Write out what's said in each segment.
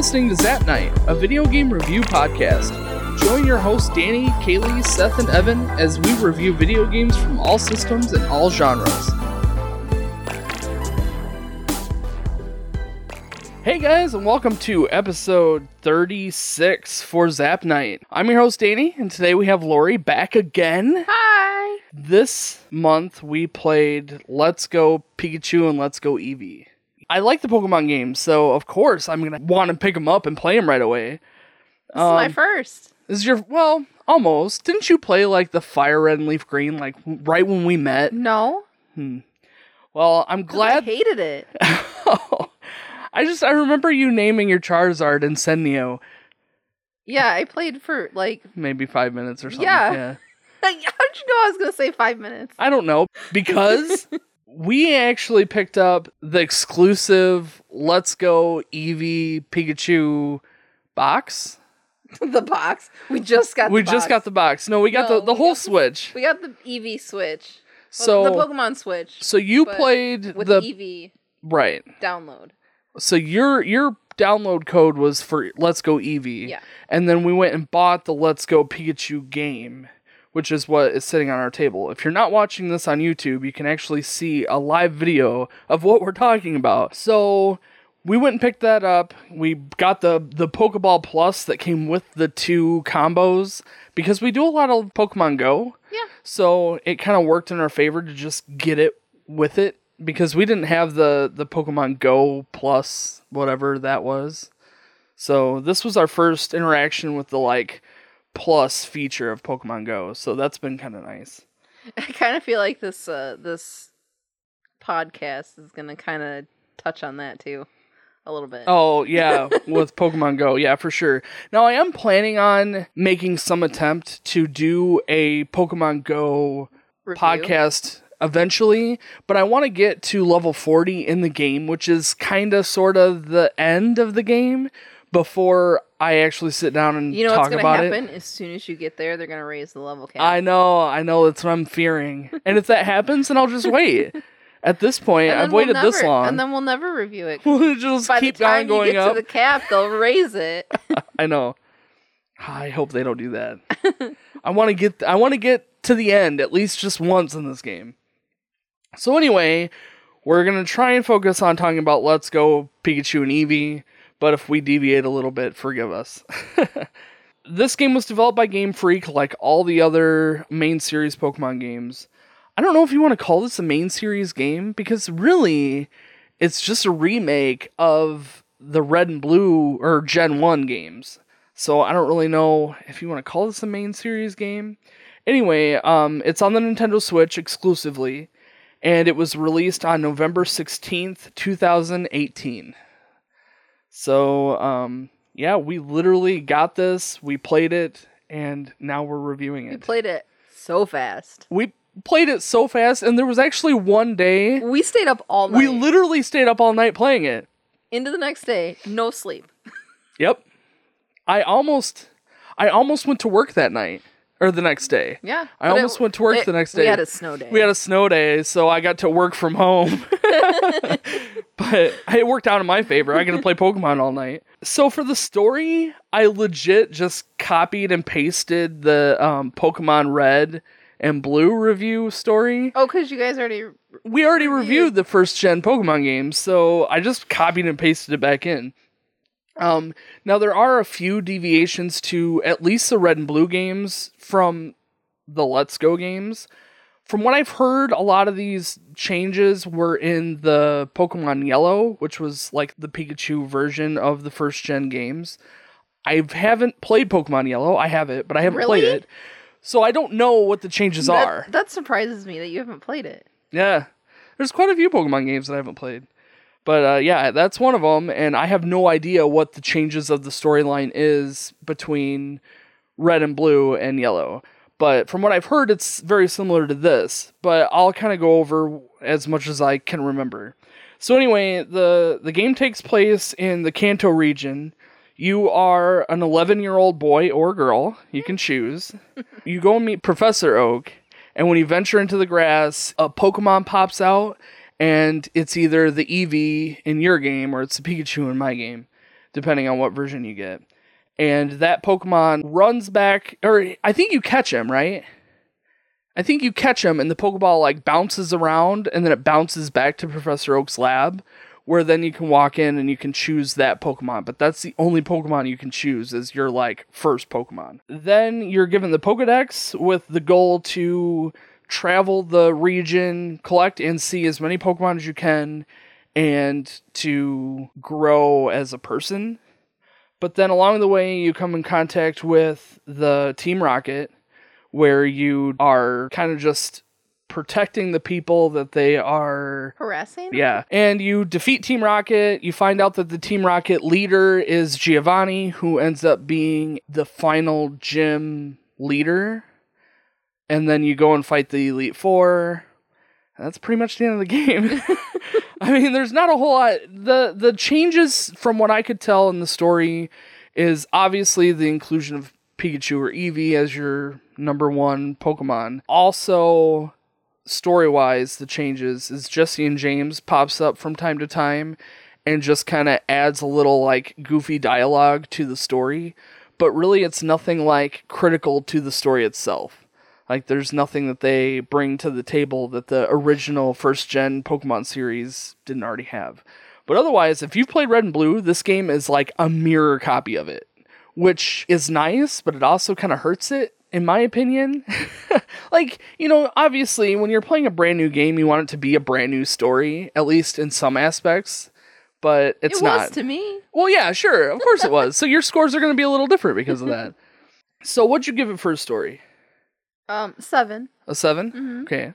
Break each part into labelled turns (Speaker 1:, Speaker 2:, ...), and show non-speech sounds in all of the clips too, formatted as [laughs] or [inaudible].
Speaker 1: listening to Zap Night, a video game review podcast. Join your hosts Danny, Kaylee, Seth, and Evan as we review video games from all systems and all genres. Hey guys, and welcome to episode 36 for Zap Night. I'm your host Danny, and today we have Lori back again.
Speaker 2: Hi.
Speaker 1: This month we played Let's Go Pikachu and Let's Go Eevee. I like the Pokemon games, so of course I'm gonna want to pick them up and play them right away.
Speaker 2: This is my
Speaker 1: Um,
Speaker 2: first.
Speaker 1: This is your well, almost. Didn't you play like the Fire Red and Leaf Green like right when we met?
Speaker 2: No. Hmm.
Speaker 1: Well, I'm glad.
Speaker 2: I hated it. [laughs]
Speaker 1: I just I remember you naming your Charizard Incendio
Speaker 2: Yeah, I played for like.
Speaker 1: maybe five minutes or something.
Speaker 2: Yeah. [laughs] How'd you know I was gonna say five minutes?
Speaker 1: I don't know because [laughs] we actually picked up the exclusive Let's Go Eevee Pikachu box. [laughs]
Speaker 2: the box. We just got.
Speaker 1: we
Speaker 2: the
Speaker 1: just got
Speaker 2: box.
Speaker 1: the box. No, we got
Speaker 2: No,
Speaker 1: the, the whole
Speaker 2: got
Speaker 1: Switch.
Speaker 2: We got the Eevee Switch. Well,
Speaker 1: So
Speaker 2: the Pokemon Switch
Speaker 1: so you played
Speaker 2: with
Speaker 1: the
Speaker 2: Eevee
Speaker 1: right.
Speaker 2: download.
Speaker 1: So your your download code was for Let's Go Eevee.
Speaker 2: Yeah.
Speaker 1: And then we went and bought the Let's Go Pikachu game, which is what is sitting on our table. If you're not watching this on YouTube, you can actually see a live video of what we're talking about. So we went and picked that up. We got the the Pokeball Plus that came with the two combos because we do a lot of Pokemon Go.
Speaker 2: Yeah.
Speaker 1: So it kind of worked in our favor to just get it with it because we didn't have the the Pokemon Go Plus whatever that was. So this was our first interaction with the like plus feature of Pokemon Go. So that's been kind of nice. [laughs]
Speaker 2: I kind of feel like this uh this podcast is gonna kind of touch on that too, a little bit.
Speaker 1: Oh yeah, [laughs] with Pokemon Go, yeah for sure. Now I am planning on making some attempt to do a Pokemon Go
Speaker 2: Review.
Speaker 1: podcast eventually, but I want to get to level 40 in the game, which is kind of sort of the end of the game before I actually sit down and
Speaker 2: You know
Speaker 1: talk
Speaker 2: what's gonna
Speaker 1: about
Speaker 2: happen?
Speaker 1: it.
Speaker 2: As soon as you get there, they're gonna raise the level cap.
Speaker 1: I know, I know that's what I'm fearing. [laughs] and if that happens, then I'll just wait. At this point, I've
Speaker 2: we'll
Speaker 1: waited this long.
Speaker 2: And then we'll never review it. [laughs]
Speaker 1: we'll just
Speaker 2: By
Speaker 1: keep
Speaker 2: the time
Speaker 1: on going
Speaker 2: you get
Speaker 1: up.
Speaker 2: to the cap, they'll raise it. [laughs]
Speaker 1: I know. I hope they don't do that. I want to get I want to get to the end at least just once in this game. So anyway, we're going to try and focus on talking about Let's Go Pikachu and Eevee, but if we deviate a little bit, forgive us. [laughs] this game was developed by Game Freak like all the other main series Pokemon games. I don't know if you want to call this a main series game because really it's just a remake of the Red and Blue or Gen 1 games. So I don't really know if you want to call this a main series game. Anyway, um, it's on the Nintendo Switch exclusively, and it was released on November 16th, 2018. So, um, yeah, we literally got this, we played it, and now we're reviewing it.
Speaker 2: We played it so fast.
Speaker 1: we played it so fast, and there was actually one day
Speaker 2: We stayed up all night.
Speaker 1: we literally stayed up all night playing it.
Speaker 2: Into the next day, no sleep. [laughs]
Speaker 1: Yep. I almost I almost went to work that night or the next day.
Speaker 2: Yeah.
Speaker 1: I almost went to work the next day.
Speaker 2: We had a snow day.
Speaker 1: We had a snow day, so I got to work from home. [laughs] [laughs] but it worked out in my favor. I got to play Pokemon all night. So for the story, I legit just copied and pasted the um, Pokemon Red and Blue review story.
Speaker 2: oh, because you guys already.
Speaker 1: We already reviewed the first gen Pokemon games, so I just copied and pasted it back in. Um, now there are a few deviations to at least the Red and Blue games from the Let's Go games. From what I've heard, a lot of these changes were in the Pokemon Yellow, which was like the Pikachu version of the first gen games. I haven't played Pokemon Yellow. I have it, but I haven't played it. So I don't know what the changes
Speaker 2: That-
Speaker 1: are.
Speaker 2: That surprises me that you haven't played it.
Speaker 1: Yeah. There's quite a few Pokemon games that I haven't played. But uh, yeah, that's one of them, and I have no idea what the changes of the storyline is between Red and Blue and Yellow. But from what I've heard, it's very similar to this. But I'll kind of go over as much as I can remember. So anyway, the the game takes place in the Kanto region. You are an 11 year old boy or girl. You can choose. you go and meet Professor Oak, and when you venture into the grass, a Pokemon pops out, and it's either the Eevee in your game or it's the Pikachu in my game. depending on what version you get. And that Pokemon runs back, or I think you catch him, right? I think you catch him, and the Pokeball like bounces around, and then it bounces back to Professor Oak's lab, where then you can walk in and you can choose that Pokemon. But that's the only Pokemon you can choose as your like first Pokemon. Then you're given the Pokedex with the goal to travel the region, collect and see as many Pokemon as you can, and to grow as a person. But then along the way, you come in contact with the Team Rocket, where you are kind of just protecting the people that they are
Speaker 2: Harassing?
Speaker 1: yeah. And you defeat Team Rocket. You find out that the Team Rocket leader is Giovanni, who ends up being the final gym leader. And then you go and fight the Elite Four. And that's pretty much the end of the game. [laughs] [laughs] I mean, there's not a whole lot. The the changes from what I could tell in the story is obviously the inclusion of Pikachu or Eevee as your number one Pokemon. Also, story wise, the changes is Jessie and James pops up from time to time and just kind of adds a little like goofy dialogue to the story, but really it's nothing like critical to the story itself. Like there's nothing that they bring to the table that the original first gen Pokemon series didn't already have. But otherwise, if you've played Red and Blue, this game is like a mirror copy of it, which is nice, but it also kind of hurts it in my opinion. [laughs] like, you know, obviously, when you're playing a brand new game, you want it to be a brand new story, at least in some aspects, but it's
Speaker 2: it
Speaker 1: not.
Speaker 2: was to me.
Speaker 1: well, yeah, sure. Of course it was. so your scores are going to be a little different because of that. [laughs] So, what'd you give it for a story?
Speaker 2: Um, seven.
Speaker 1: A 7
Speaker 2: Mhm.
Speaker 1: Okay.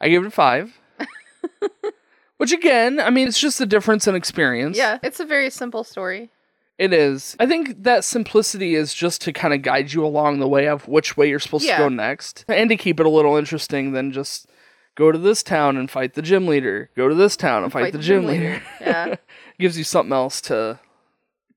Speaker 1: I gave it a five. [laughs] Which, again, I mean, it's just a difference in experience.
Speaker 2: Yeah, it's a very simple story.
Speaker 1: It is. I think that simplicity is just to kind of guide you along the way of which way you're supposed
Speaker 2: Yeah.
Speaker 1: to go next and to keep it a little interesting than just go to this town and fight the gym leader, go to this town and fight, the, gym, leader.
Speaker 2: Yeah. [laughs]
Speaker 1: Gives you something else to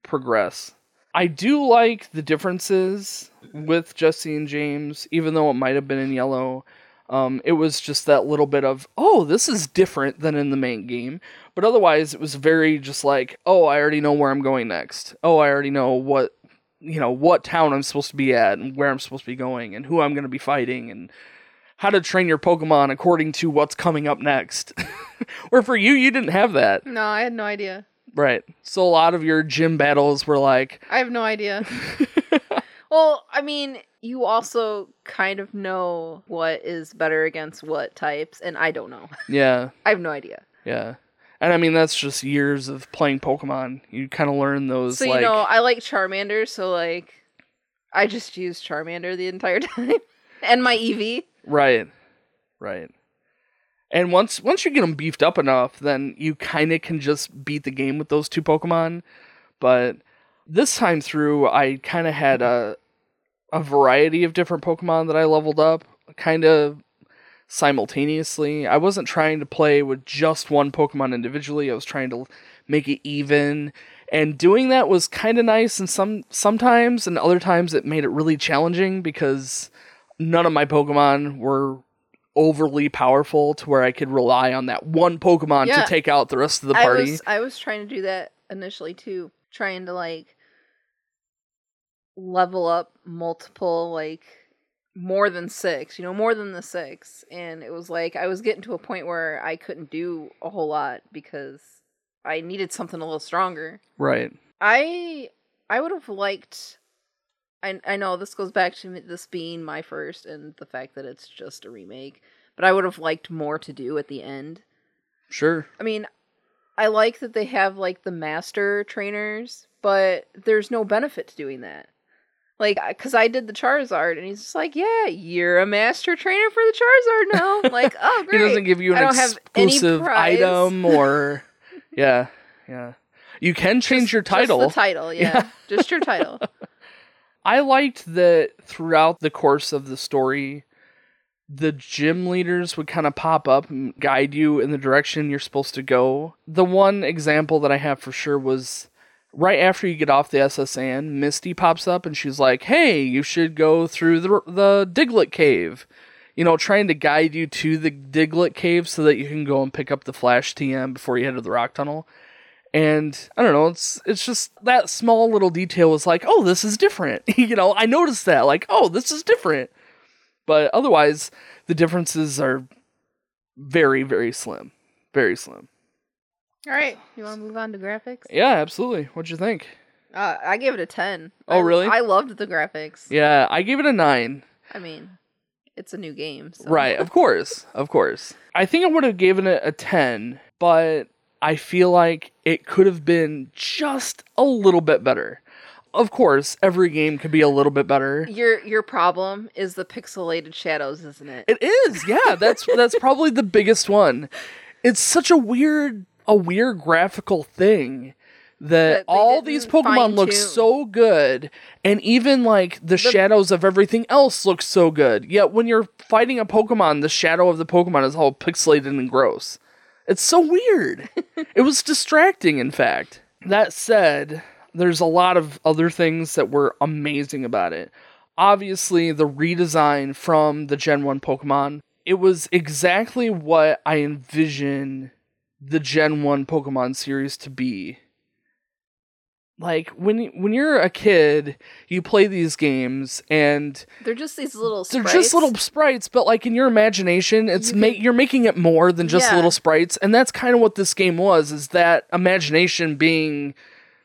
Speaker 1: progress. I do like the differences with Jessie and James, even though it might have been in yellow. Um, it was just that little bit of, oh, this is different than in the main game. But otherwise, it was very just like, oh, I already know where I'm going next. Oh, I already know what, you know, what town I'm supposed to be at and where I'm supposed to be going and who I'm going to be fighting and how to train your Pokemon according to what's coming up next. [laughs] Where for you, you didn't have that.
Speaker 2: No, I had no idea.
Speaker 1: Right. So a lot of your gym battles were like, [laughs]
Speaker 2: I have no idea. [laughs] well, I mean, you also kind of know what is better against what types, and I don't know. [laughs]
Speaker 1: yeah,
Speaker 2: I have no idea.
Speaker 1: yeah. And I mean, that's just years of playing Pokemon. You kind of learn those,
Speaker 2: So
Speaker 1: like,
Speaker 2: you know, I like Charmander, so like, I just use Charmander the entire time, and my Eevee.
Speaker 1: right, right. And once once you get them beefed up enough, then you kind of can just beat the game with those two Pokemon. But this time through, I kind of had a a variety of different Pokemon that I leveled up, kind of simultaneously. I wasn't trying to play with just one Pokemon individually. I was trying to make it even. And doing that was kind of nice and some sometimes and other times it made it really challenging because none of my Pokemon were overly powerful to where I could rely on that one Pokemon
Speaker 2: Yeah.
Speaker 1: to take out the rest of the party.
Speaker 2: I was I was trying to do that initially too, trying to like level up multiple like more than six, you know, more than the six, and it was like I was getting to a point where I couldn't do a whole lot because I needed something a little stronger.
Speaker 1: Right.
Speaker 2: I I would have liked. I I know this goes back to this being my first and the fact that it's just a remake, but I would have liked more to do at the end.
Speaker 1: Sure.
Speaker 2: I mean, I like that they have like the master trainers, but there's no benefit to doing that. Like, because I did the Charizard, and he's just like, "Yeah, you're a master trainer for the Charizard now." [laughs] like, oh, great.
Speaker 1: He doesn't give you
Speaker 2: I
Speaker 1: an
Speaker 2: don't have any
Speaker 1: exclusive
Speaker 2: prize.
Speaker 1: item [laughs] or yeah, yeah. You can change
Speaker 2: Just-
Speaker 1: your
Speaker 2: just
Speaker 1: title.
Speaker 2: the title, yeah, [laughs]
Speaker 1: Yeah.
Speaker 2: just your title.
Speaker 1: I liked that throughout the course of the story, the gym leaders would kind of pop up and guide you in the direction you're supposed to go. The one example that I have for sure was right after you get off the S.S. Anne, Misty pops up and she's like, "Hey, you should go through the the Diglett cave." You know, trying to guide you to the Diglett cave so that you can go and pick up the Flash TM before you head to the Rock Tunnel. And I don't know, it's it's just that small little detail was like, oh, this is different. [laughs] you know, I noticed that, like, oh, this is different. But otherwise, the differences are very, very slim. Very slim.
Speaker 2: All right, you want to move on to graphics?
Speaker 1: Yeah, absolutely. What'd you think?
Speaker 2: Uh, I gave it a ten.
Speaker 1: Oh,
Speaker 2: I-
Speaker 1: really?
Speaker 2: I loved the graphics.
Speaker 1: Yeah, I gave it a nine.
Speaker 2: I mean, it's a new game. So.
Speaker 1: Right, of course, of course. I think I would have given it a 10, but I feel like it could have been just a little bit better. Of course, every game could be a little bit better.
Speaker 2: Your your problem is the pixelated shadows, isn't it?
Speaker 1: It is, yeah. That's [laughs] that's probably the biggest one. It's such a weird a weird graphical thing that all these Pokemon look so good, and even like the, shadows of everything else look so good. Yet when you're fighting a Pokemon, the shadow of the Pokemon is all pixelated and gross. It's so weird. it was [laughs] distracting, in fact. That said, there's a lot of other things that were amazing about it. Obviously, the redesign from the Gen 1 Pokemon, it was exactly what I envision the Gen 1 Pokemon series to be. Like when when you're a kid, you play these games and
Speaker 2: They're just these little.
Speaker 1: they're
Speaker 2: Sprites.
Speaker 1: just little sprites, but like in your imagination, it's
Speaker 2: You
Speaker 1: ma-
Speaker 2: can-
Speaker 1: you're making it more than just
Speaker 2: Yeah.
Speaker 1: little sprites, and that's kind of what this game was. Is that imagination being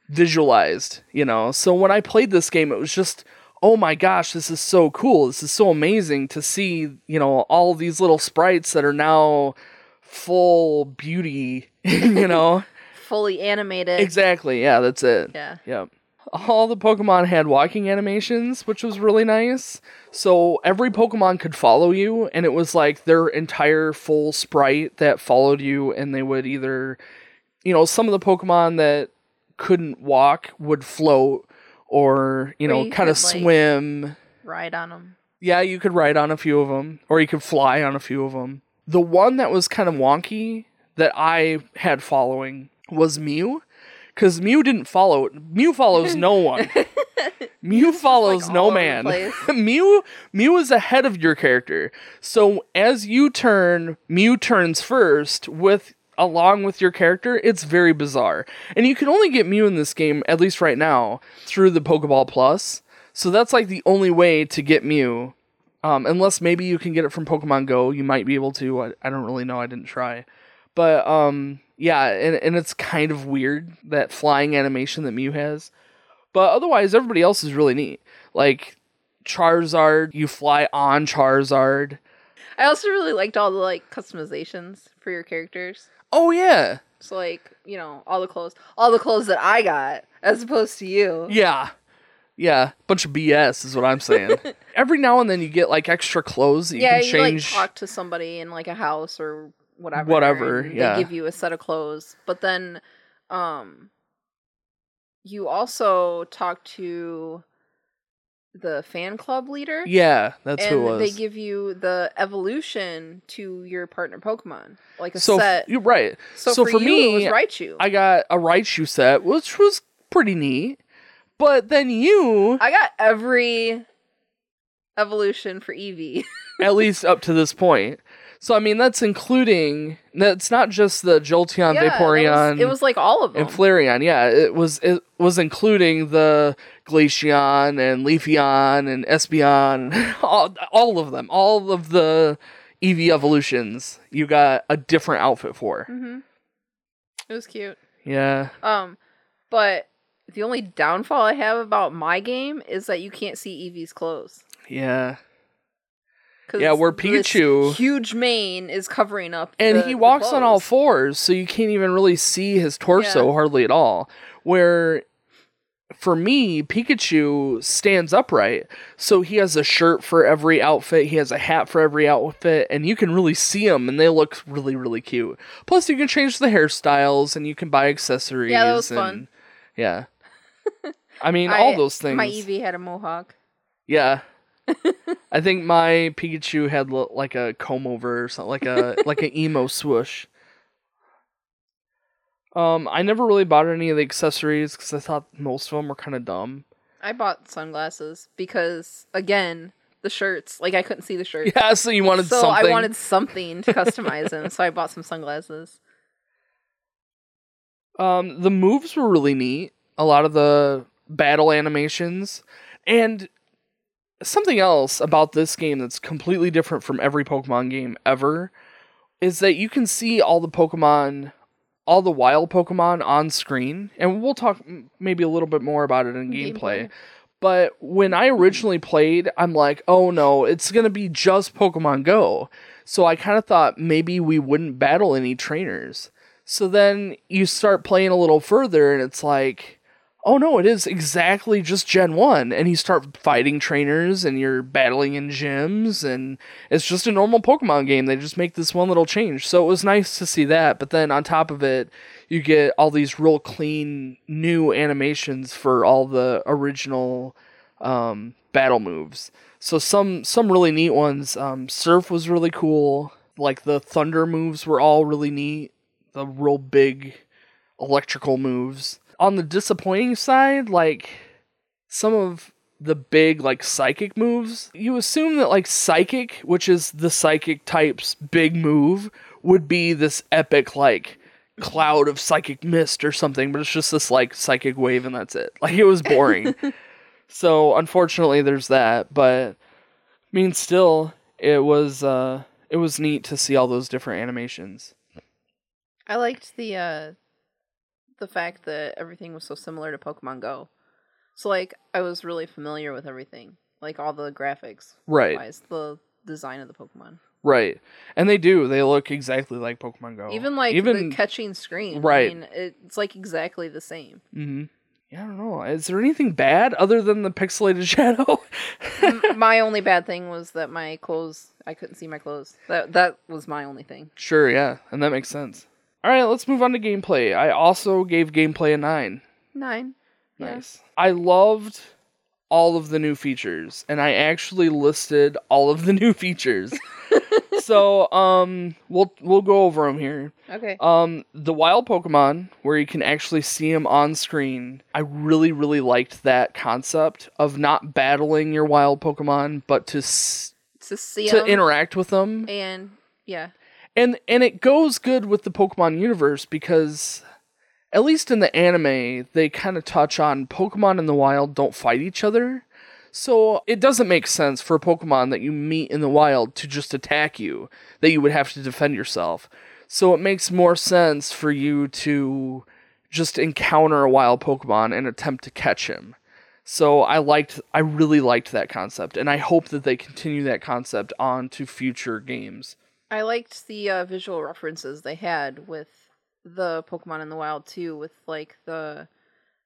Speaker 1: visualized? You know. So when I played this game, it was just, oh my gosh, this is so cool. This is so amazing to see. You know, all these little sprites that are now full beauty. [laughs] you know.
Speaker 2: Fully animated.
Speaker 1: exactly. Yeah, that's it.
Speaker 2: Yeah.
Speaker 1: Yep. All the Pokemon had walking animations, which was really nice. So every Pokemon could follow you, and it was like their entire full sprite that followed you, and they would either, you know, some of the Pokemon that couldn't walk would float, or, you know, kind of
Speaker 2: like-
Speaker 1: swim.
Speaker 2: Ride on them.
Speaker 1: Yeah, you could ride on a few of them, or you could fly on a few of them. The one that was kind of wonky that I had following was Mew, because Mew didn't follow. Mew follows no [laughs] one. [laughs] Mew follows
Speaker 2: all
Speaker 1: no man. [laughs] Mew Mew is ahead of your character. So as you turn, Mew turns first with along with your character. It's very bizarre. And you can only get Mew in this game at least right now through the Pokeball Plus. So that's like the only way to get Mew. Um, unless maybe you can get it from Pokemon Go, you might be able to. I, I don't really know. I didn't try. But um, yeah, and, and it's kind of weird that flying animation that Mew has. But otherwise, everybody else is really neat. Like Charizard, you fly on Charizard.
Speaker 2: I also really liked all the like customizations for your characters.
Speaker 1: Oh yeah,
Speaker 2: So like, you know, all the clothes, all the clothes that I got as opposed to you.
Speaker 1: yeah, yeah. Bunch of BS is what I'm saying. [laughs] Every now and then you get like extra clothes that you
Speaker 2: yeah,
Speaker 1: can
Speaker 2: you
Speaker 1: change.
Speaker 2: like talk to somebody in like a house or whatever.
Speaker 1: Whatever, yeah.
Speaker 2: They give you a set of clothes, but then, um, you also talk to the fan club leader.
Speaker 1: yeah, that's
Speaker 2: and
Speaker 1: who it was.
Speaker 2: they give you the evolution to your partner Pokemon, like a
Speaker 1: so
Speaker 2: set.
Speaker 1: you're right.
Speaker 2: so,
Speaker 1: so
Speaker 2: for,
Speaker 1: for
Speaker 2: you,
Speaker 1: me,
Speaker 2: it was Raichu.
Speaker 1: I got a Raichu set, which was pretty neat. But then you,
Speaker 2: I got every evolution for Eevee.
Speaker 1: at least up to this point. So I mean, that's including. That's not just the Jolteon,
Speaker 2: Yeah,
Speaker 1: Vaporeon.
Speaker 2: was- It was like all of them.
Speaker 1: and Flareon, yeah, it was it was including the Glaceon and Leafeon and Espeon, [laughs] all, all of them, all of the Eevee evolutions. You got a different outfit for.
Speaker 2: hmm It was cute.
Speaker 1: Yeah,
Speaker 2: Um, but the only downfall I have about my game is that you can't see Eevee's clothes.
Speaker 1: yeah, Yeah, where Pikachu-
Speaker 2: huge mane is covering up,
Speaker 1: and
Speaker 2: the-
Speaker 1: he walks on all fours, so you can't even really see his torso
Speaker 2: Yeah.
Speaker 1: hardly at all. Where for me, Pikachu stands upright, so he has a shirt for every outfit, he has a hat for every outfit, and you can really see them, and they look really, really cute. Plus, you can change the hairstyles, and you can buy accessories.
Speaker 2: Yeah, that was
Speaker 1: and-
Speaker 2: fun.
Speaker 1: Yeah, [laughs] I mean,
Speaker 2: I-
Speaker 1: all those things.
Speaker 2: My Eevee had a mohawk.
Speaker 1: Yeah. [laughs] I think my Pikachu had like a comb over or something, like a [laughs] like an emo swoosh. Um, I never really bought any of the accessories because I thought most of them were kind of dumb.
Speaker 2: I bought sunglasses because, again, the shirts. Like I couldn't see the shirt.
Speaker 1: Yeah, so you wanted
Speaker 2: so
Speaker 1: something.
Speaker 2: I wanted something to customize them, [laughs] so I bought some sunglasses.
Speaker 1: Um, the moves were really neat. A lot of the battle animations and something else about this game that's completely different from every Pokemon game ever is that you can see all the Pokemon, all the wild Pokemon on screen, and we'll talk maybe a little bit more about it in gameplay. But when I originally played, I'm like, oh no, it's gonna be just Pokemon Go. So I kind of thought maybe we wouldn't battle any trainers. So then you start playing a little further, and it's like, oh no, it is exactly just Gen 1. And you start fighting trainers and you're battling in gyms, and it's just a normal Pokemon game. They just make this one little change. So it was nice to see that. But then on top of it, you get all these real clean new animations for all the original um, battle moves. So some some really neat ones. Um, Surf was really cool. Like the thunder moves were all really neat. The real big electrical moves. On the disappointing side, like some of the big like psychic moves, you assume that like psychic, which is the psychic type's big move, would be this epic like cloud of psychic mist or something, but it's just this like psychic wave and that's it. [laughs] Like it was boring. [laughs] so unfortunately there's that, but I mean still it was uh it was neat to see all those different animations.
Speaker 2: I liked the uh the fact that everything was so similar to Pokemon Go. So like I was really familiar with everything. Like all the graphics
Speaker 1: Right.
Speaker 2: wise, the design of the Pokemon.
Speaker 1: Right. And they do. They look exactly like Pokemon Go.
Speaker 2: Even like
Speaker 1: even
Speaker 2: the catching screen.
Speaker 1: Right.
Speaker 2: I mean, it's like exactly the same.
Speaker 1: Mm-hmm. Yeah, I don't know. Is there anything bad other than the pixelated [laughs] shadow?
Speaker 2: My only bad thing was that my clothes I couldn't see my clothes. That that was my only thing.
Speaker 1: sure, yeah, and that makes sense. All right, let's move on to gameplay. I also gave gameplay a nine.
Speaker 2: Nine. Yeah.
Speaker 1: Nice. I loved all of the new features, and I actually listed all of the [laughs] new features. [laughs] so, um, we'll we'll go over them here.
Speaker 2: Okay.
Speaker 1: Um, the wild Pokemon, where you can actually see them on screen, I really, really liked that concept of not battling your wild Pokemon, but to s-
Speaker 2: to see
Speaker 1: to
Speaker 2: 'em
Speaker 1: interact with them,
Speaker 2: and yeah.
Speaker 1: And and it goes good with the Pokemon universe because, at least in the anime, they kind of touch on Pokemon in the wild don't fight each other. So it doesn't make sense for a Pokemon that you meet in the wild to just attack you, that you would have to defend yourself. So it makes more sense for you to just encounter a wild Pokemon and attempt to catch him. So I liked I really liked that concept and I hope that they continue that concept on to future games.
Speaker 2: I liked the uh, visual references they had with the Pokemon in the wild too, with like the,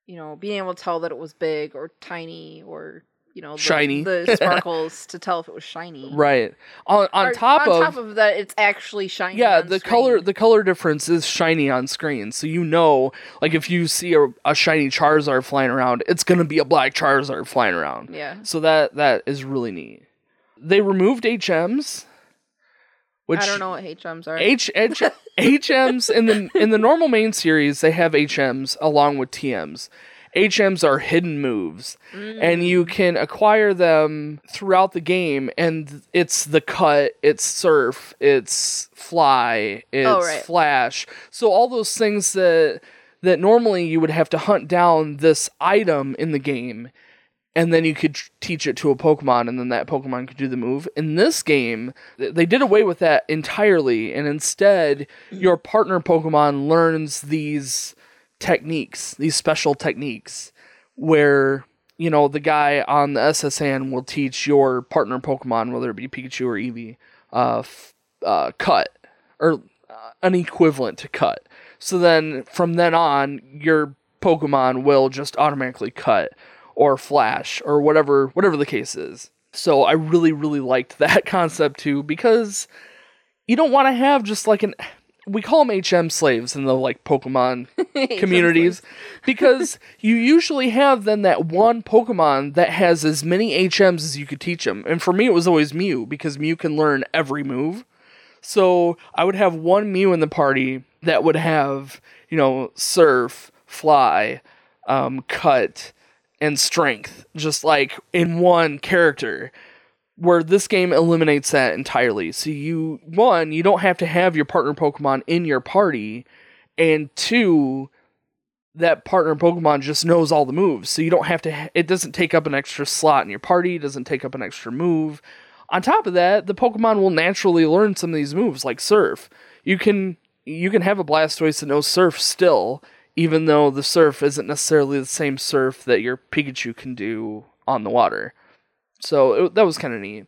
Speaker 2: you know, being able to tell that it was big or tiny or you know the,
Speaker 1: Shiny.
Speaker 2: the sparkles to tell if it was shiny.
Speaker 1: Right. On on
Speaker 2: Or
Speaker 1: top
Speaker 2: on
Speaker 1: of
Speaker 2: top of that, it's actually shiny.
Speaker 1: yeah the
Speaker 2: screen.
Speaker 1: color the color difference is shiny on screen so you know like if you see a, a shiny charizard flying around it's gonna be a black charizard flying around
Speaker 2: Yeah.
Speaker 1: so that that is really neat they removed hms which
Speaker 2: I don't know what HMs are.
Speaker 1: H, H HMs in the in the normal main series they have HMs along with TMs. HMs are hidden moves and you mm. can acquire them throughout the game and it's the cut, it's surf, it's fly, it's
Speaker 2: Oh, right.
Speaker 1: flash. So all those things that that normally you would have to hunt down this item in the game and then you could teach it to a Pokemon, and then that Pokemon could do the move. In this game, th- they did away with that entirely, and instead, your partner Pokemon learns these techniques, these special techniques, where you know the guy on the S.S. Anne will teach your partner Pokemon, whether it be Pikachu or Eevee, uh, f- uh, cut or uh, an equivalent to cut. So then, from then on, your Pokemon will just automatically cut or flash or whatever whatever the case is. So I really really liked [laughs] that concept too because you don't want to have just like an we call them HM slaves in the like Pokemon [laughs] communities because [laughs] you usually have then that one Pokemon that has as many HMs as you could teach them. And for me, it was always Mew because Mew can learn every move. So I would have one Mew in the party that would have, you know, surf, fly, um, cut, and strength, just like in one character. Where this game eliminates that entirely. So you one, you don't have to have your partner Pokemon in your party, and two, that partner Pokemon just knows all the moves, so you don't have to. It doesn't take up an extra slot in your party. Doesn't take up an extra move. On top of that, the Pokemon will naturally learn some of these moves, like Surf. You can you can have a Blastoise that knows Surf still, even though the Surf isn't necessarily the same Surf that your Pikachu can do on the water. So it, that was kind of neat.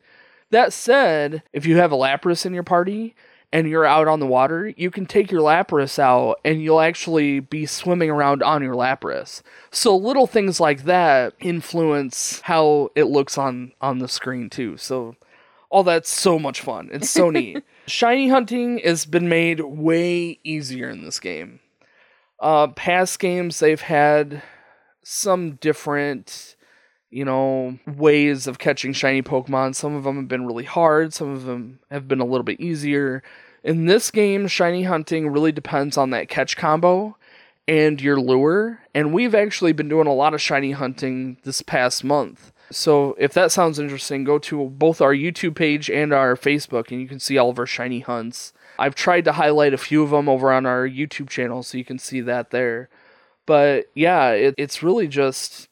Speaker 1: That said, if you have a Lapras in your party and you're out on the water, you can take your Lapras out and you'll actually be swimming around on your Lapras. So little things like that influence how it looks on on the screen too. So all that's so much fun. It's so [laughs] neat. Shiny hunting has been made way easier in this game. Uh, past games they've had some different, you know, ways of catching shiny Pokemon. Some of them have been really hard. Some of them have been a little bit easier. In this game, shiny hunting really depends on that catch combo and your lure. And we've actually been doing a lot of shiny hunting this past month. So if that sounds interesting, go to both our YouTube page and our Facebook, and you can see all of our shiny hunts. I've tried to highlight a few of them over on our YouTube channel, so you can see that there. But yeah, it, it's really just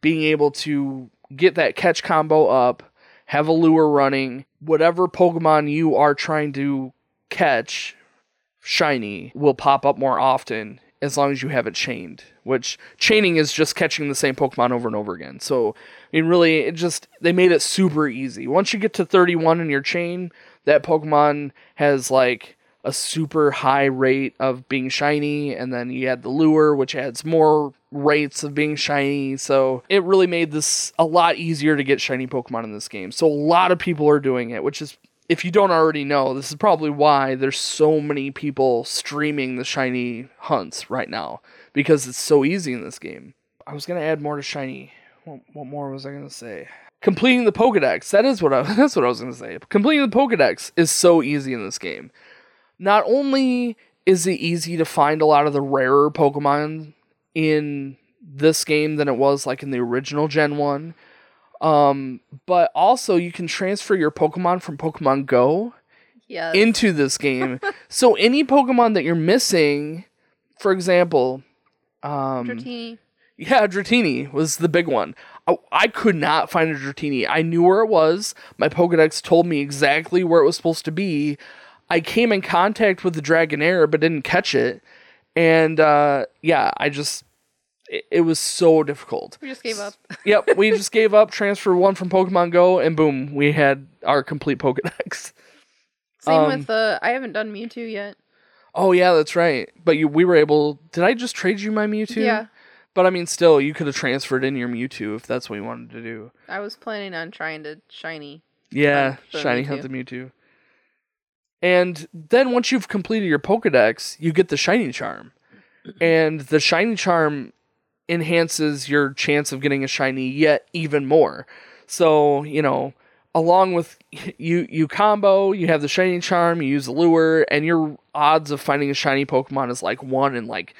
Speaker 1: being able to get that catch combo up, have a lure running, whatever Pokemon you are trying to catch shiny will pop up more often as long as you have it chained. Which chaining is just catching the same Pokemon over and over again. So I mean, really, it just they made it super easy. Once you get to 31 in your chain, that Pokemon has like a super high rate of being shiny, and then you add the lure, which adds more rates of being shiny. So it really made this a lot easier to get shiny Pokemon in this game. So a lot of people are doing it, which is if you don't already know, this is probably why there's so many people streaming the shiny hunts right now because it's so easy in this game. I was gonna add more to shiny. What, what more was I gonna say? Completing the Pokedex. That is what I. [laughs] That's what I was gonna say. Completing the Pokedex is so easy in this game. Not only is it easy to find a lot of the rarer Pokemon in this game than it was like in the original Gen One, um, but also you can transfer your Pokemon from Pokemon Go
Speaker 2: Yes.
Speaker 1: into this game. [laughs] so any Pokemon that you're missing, for example, um,
Speaker 2: Dratini.
Speaker 1: yeah, Dratini was the big one. I, I could not find a Dratini. I knew where it was. My Pokedex told me exactly where it was supposed to be. I came in contact with the Dragonair but didn't catch it. And uh, yeah, I just it, it was so difficult.
Speaker 2: We just gave up.
Speaker 1: Yep, we just gave up, transfer one from Pokemon Go, and boom, we had our complete Pokedex.
Speaker 2: Same
Speaker 1: Um,
Speaker 2: with the. I haven't done Mewtwo yet.
Speaker 1: Oh yeah, that's right. But you, we were able. Did I just trade you my Mewtwo?
Speaker 2: Yeah.
Speaker 1: But I mean, still, you could have transferred in your Mewtwo if that's what you wanted to do.
Speaker 2: I was planning on trying to shiny.
Speaker 1: Yeah,
Speaker 2: Hunt
Speaker 1: shiny
Speaker 2: Mewtwo.
Speaker 1: hunt the Mewtwo. And then once you've completed your Pokedex, you get the shiny charm, [clears throat] and the shiny charm enhances your chance of getting a shiny yet even more. So you know, along with [laughs] you, you combo, you have the shiny charm, you use the lure, and your odds of finding a shiny Pokemon is like one in like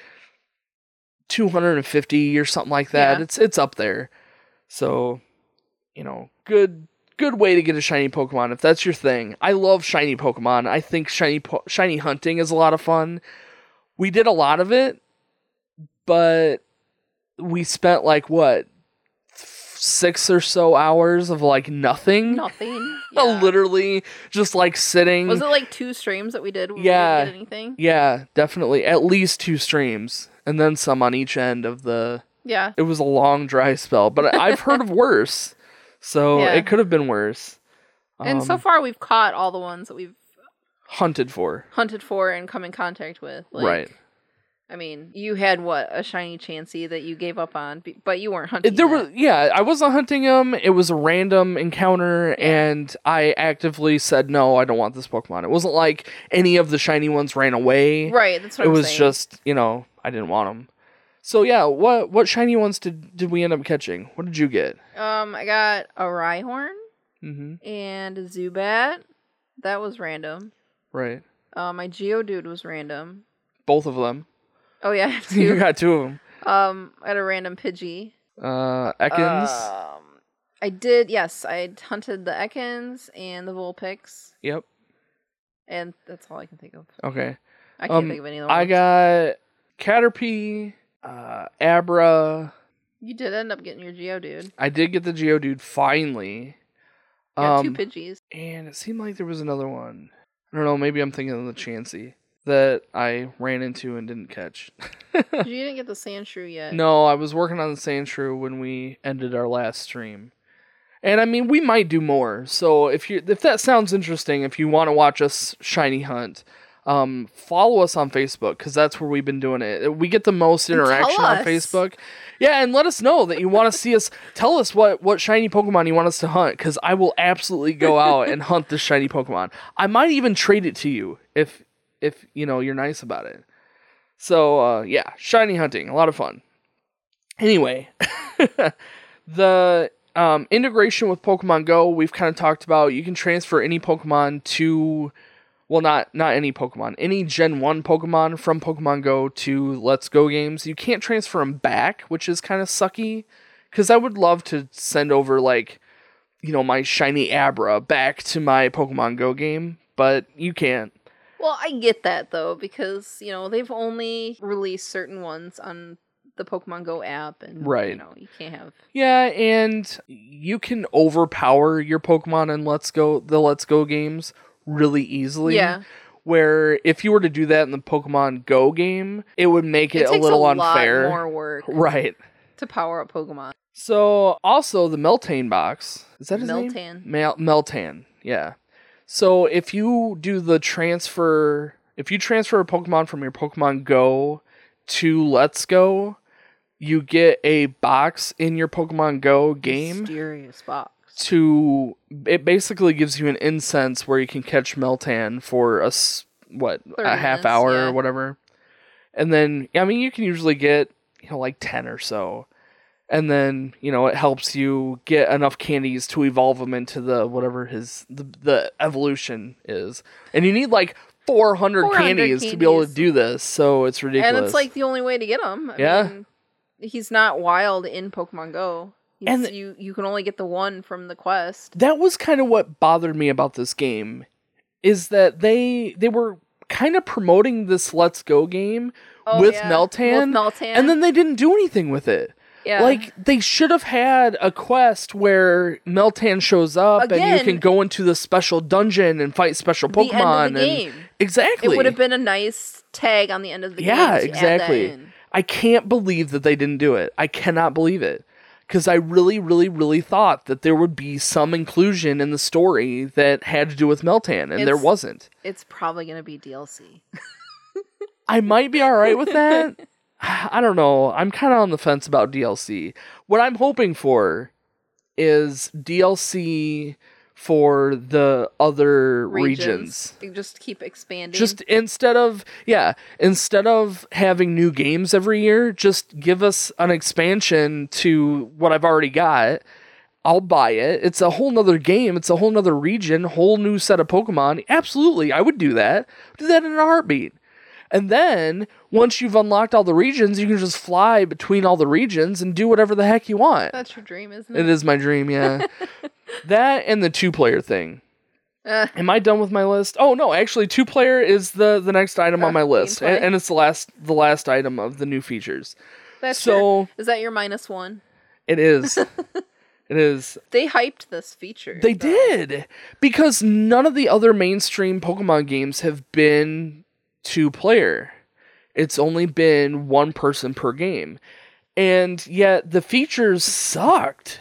Speaker 1: 250 or something like that.
Speaker 2: Yeah.
Speaker 1: It's it's up there. So, you know, good good way to get a shiny Pokemon if that's your thing. I love shiny Pokemon. I think shiny po- shiny hunting is a lot of fun. We did a lot of it, but we spent like what 6 or so hours of like nothing.
Speaker 2: Nothing. [laughs] Yeah.
Speaker 1: Literally just like sitting
Speaker 2: Was it like two streams that we did? Where
Speaker 1: Yeah.
Speaker 2: We didn't get anything.
Speaker 1: Yeah, definitely. At least two streams and then some on each end of the
Speaker 2: Yeah.
Speaker 1: it was a long dry spell, but I've heard of [laughs] worse. So
Speaker 2: Yeah.
Speaker 1: it could have been worse.
Speaker 2: and so
Speaker 1: Um,
Speaker 2: far, we've caught all the ones that we've
Speaker 1: hunted for.
Speaker 2: hunted for and come in contact with. Like,
Speaker 1: right.
Speaker 2: I mean, you had what a shiny Chansey that you gave up on, but you weren't hunting.
Speaker 1: There
Speaker 2: that.
Speaker 1: were yeah, I wasn't hunting him. It was a random encounter
Speaker 2: Yeah.
Speaker 1: and I actively said no, I don't want this Pokemon. It wasn't like any of the shiny ones ran away.
Speaker 2: right. That's what
Speaker 1: It
Speaker 2: I'm
Speaker 1: was
Speaker 2: saying.
Speaker 1: just, you know, I didn't want them. So yeah, what what shiny ones did did we end up catching? What did you get?
Speaker 2: Um, I got a Rhyhorn
Speaker 1: Mhm.
Speaker 2: and a Zubat. That was random.
Speaker 1: Right.
Speaker 2: Uh, my Geodude was random.
Speaker 1: Both of them.
Speaker 2: Oh yeah, I have [laughs]
Speaker 1: you got two of them.
Speaker 2: um, I had a random Pidgey.
Speaker 1: Uh Ekans.
Speaker 2: Um, I did. Yes, I hunted the Ekans and the Vulpix,
Speaker 1: yep.
Speaker 2: and that's all I can think of.
Speaker 1: Okay.
Speaker 2: I can't
Speaker 1: Um,
Speaker 2: think of any other
Speaker 1: I
Speaker 2: ones.
Speaker 1: I got Caterpie, uh, Abra.
Speaker 2: You did end up getting your Geodude.
Speaker 1: I did get the Geodude finally.
Speaker 2: You got
Speaker 1: Um,
Speaker 2: two Pidgeys.
Speaker 1: and it seemed like there was another one. I don't know. Maybe I'm thinking of the Chansey that I ran into and didn't catch. [laughs]
Speaker 2: You didn't get the Sandshrew yet.
Speaker 1: no, I was working on the Sandshrew when we ended our last stream. And I mean, we might do more. So if you if that sounds interesting, if you want to watch us shiny hunt, um, follow us on Facebook because that's where we've been doing it. We get the most interaction on. Facebook. Yeah, and let us know that you want to see us. Tell us what what shiny Pokemon you want us to hunt because I will absolutely go [laughs] out and hunt this shiny Pokemon. I might even trade it to you if if you know you're nice about it. So uh, yeah, shiny hunting, a lot of fun. Anyway, [laughs] the um, integration with Pokemon Go we've kind of talked about. You can transfer any Pokemon to, well, not not any Pokemon, any Gen One Pokemon from Pokemon Go to Let's Go games. You can't transfer them back, which is kind of sucky. Because I would love to send over like, you know, my shiny Abra back to my Pokemon Go game, but you can't.
Speaker 2: Well, I get that though because you know they've only released certain ones on the Pokemon Go app, and
Speaker 1: right.
Speaker 2: you know you can't have.
Speaker 1: Yeah, and you can overpower your Pokemon in Let's Go the Let's Go games really easily.
Speaker 2: Yeah,
Speaker 1: Where if you were to do that in the Pokemon Go game, it would make it,
Speaker 2: it
Speaker 1: a little
Speaker 2: a
Speaker 1: unfair.
Speaker 2: lot more work
Speaker 1: Right.
Speaker 2: to power up Pokemon.
Speaker 1: So also the Meltane box. Is that his name?
Speaker 2: Meltan.
Speaker 1: Mel- Meltan, yeah. So if you do the transfer, if you transfer a Pokemon from your Pokemon Go to Let's Go, you get a box in your Pokemon Go game
Speaker 2: Mysterious box.
Speaker 1: to. It basically gives you an incense where you can catch Meltan for a what a half
Speaker 2: minutes,
Speaker 1: hour
Speaker 2: yeah.
Speaker 1: or whatever, and then I mean you can usually get you know like ten or so and then you know it helps you get enough candies to evolve them into the whatever his the, the evolution is and you need like 400,
Speaker 2: 400
Speaker 1: candies, to be able to do this so it's ridiculous
Speaker 2: And it's like the only way to get him. I
Speaker 1: Yeah.
Speaker 2: mean, he's not wild in Pokemon Go. He's,
Speaker 1: And-
Speaker 2: you you can only get the one from the quest.
Speaker 1: that was kind of what bothered me about this game is that they they were kind of promoting this let's go game
Speaker 2: Oh,
Speaker 1: with
Speaker 2: yeah.
Speaker 1: Meltan,
Speaker 2: With Meltan.
Speaker 1: and then they didn't do anything with it
Speaker 2: yeah.
Speaker 1: Like they should have had a quest where Meltan shows up and you can go into the special dungeon and fight special Pokemon.
Speaker 2: end of the
Speaker 1: and
Speaker 2: game.
Speaker 1: exactly,
Speaker 2: It would have been a nice tag on the end of the
Speaker 1: Yeah,
Speaker 2: game. to that
Speaker 1: exactly. I can't believe that they didn't do it. I cannot believe it because I really, really, really thought that there would be some inclusion in the story that had to do with Meltan, and there wasn't.
Speaker 2: It's probably gonna be DLC. [laughs]
Speaker 1: I might be all right with that. I don't know. I'm kind of on the fence about DLC. What I'm hoping for is DLC for the other regions.
Speaker 2: You just keep expanding.
Speaker 1: Just instead of yeah, instead of having new games every year, just give us an expansion to what I've already got. I'll buy it. It's a whole nother game. It's a whole nother region, whole new set of Pokemon. Absolutely, I would do that. Do that in a heartbeat. And then once you've unlocked all the regions, you can just fly between all the regions and do whatever the heck you want.
Speaker 2: that's your dream, isn't
Speaker 1: It
Speaker 2: it?
Speaker 1: is my dream, yeah. [laughs] that and the two player thing.
Speaker 2: Uh,
Speaker 1: Am I done with my list? Oh no, actually, two player is the the next item on
Speaker 2: Uh,
Speaker 1: my list, and, and it's the last the last item of the new features.
Speaker 2: that's
Speaker 1: So-
Speaker 2: is that your minus one?
Speaker 1: It is, [laughs] it is.
Speaker 2: They hyped this feature.
Speaker 1: They
Speaker 2: though.
Speaker 1: did because none of the other mainstream Pokemon games have been two player. It's only been one person per game, and yet the features sucked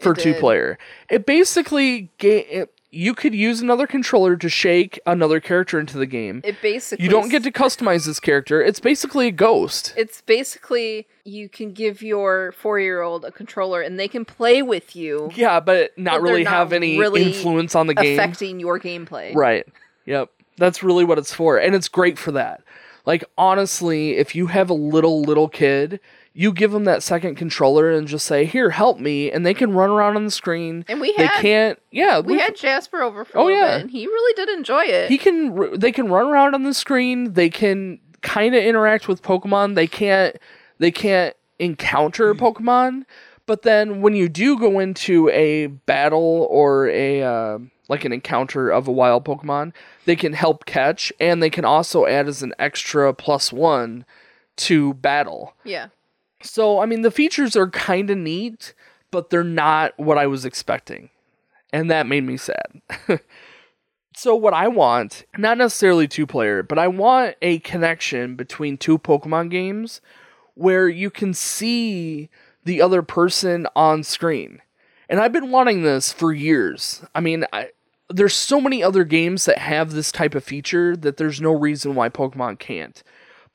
Speaker 1: for two player. It basically ga- it, you could use another controller to shake another character into the game.
Speaker 2: It basically
Speaker 1: You don't get to customize this character. It's basically a ghost.
Speaker 2: It's basically you can give your four year old a controller and they can play with you,
Speaker 1: Yeah, but not
Speaker 2: But
Speaker 1: really
Speaker 2: not
Speaker 1: have any
Speaker 2: really
Speaker 1: influence on the game.
Speaker 2: affecting your gameplay.
Speaker 1: Right. Yep. That's really what it's for. And it's great for that. Like, honestly, if you have a little, little kid, you give them that second controller and just say, here, help me. And they can run around on the screen.
Speaker 2: And we
Speaker 1: They
Speaker 2: had
Speaker 1: can't, yeah,
Speaker 2: we had Jasper over for
Speaker 1: Oh, yeah.
Speaker 2: bit, and he really did enjoy it.
Speaker 1: he can, they can run around on the screen. They can kind of interact with Pokemon. They can't, they can't encounter [clears throat] Pokemon. But then when you do go into a battle or a uh, like an encounter of a wild Pokemon, they can help catch, and they can also add as an extra plus one to battle.
Speaker 2: Yeah.
Speaker 1: So, I mean, the features are kind of neat, but they're not what I was expecting. And that made me sad. [laughs] so, what I want, not necessarily two player, but I want a connection between two Pokemon games where you can see the other person on screen. And I've been wanting this for years. I mean, I, there's so many other games that have this type of feature that there's no reason why Pokemon can't.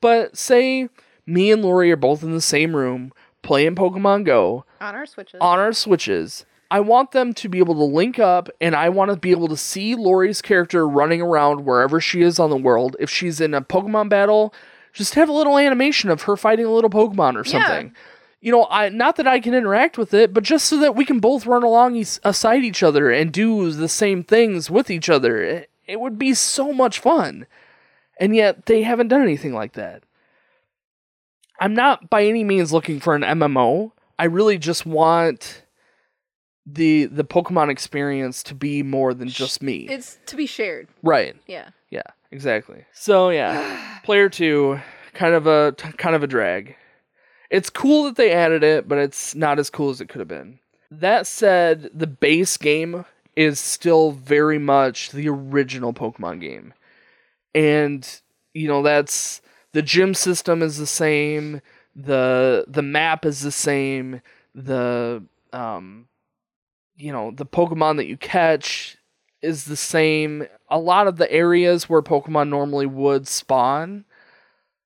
Speaker 1: But say me and Lori are both in the same room playing Pokemon Go
Speaker 2: On our switches.
Speaker 1: on our Switches. I want them to be able to link up and I want to be able to see Lori's character running around wherever she is on the world. If she's in a Pokemon battle, just have a little animation of her fighting a little Pokemon or
Speaker 2: Yeah.
Speaker 1: You know, I not that I can interact with it, but just so that we can both run along aside each other and do the same things with each other. It, it would be so much fun. And yet they haven't done anything like that. I'm not by any means looking for an MMO. I really just want the the Pokemon experience to be more than just me.
Speaker 2: It's to be shared.
Speaker 1: right.
Speaker 2: Yeah.
Speaker 1: Yeah, exactly. So yeah, [sighs] player 2 kind of a kind of a drag. It's cool that they added it, but it's not as cool as it could have been. That said, the base game is still very much the original Pokemon game. And you know, that's the gym system is the same, the the map is the same, the um you know, the Pokemon that you catch is the same. A lot of the areas where Pokemon normally would spawn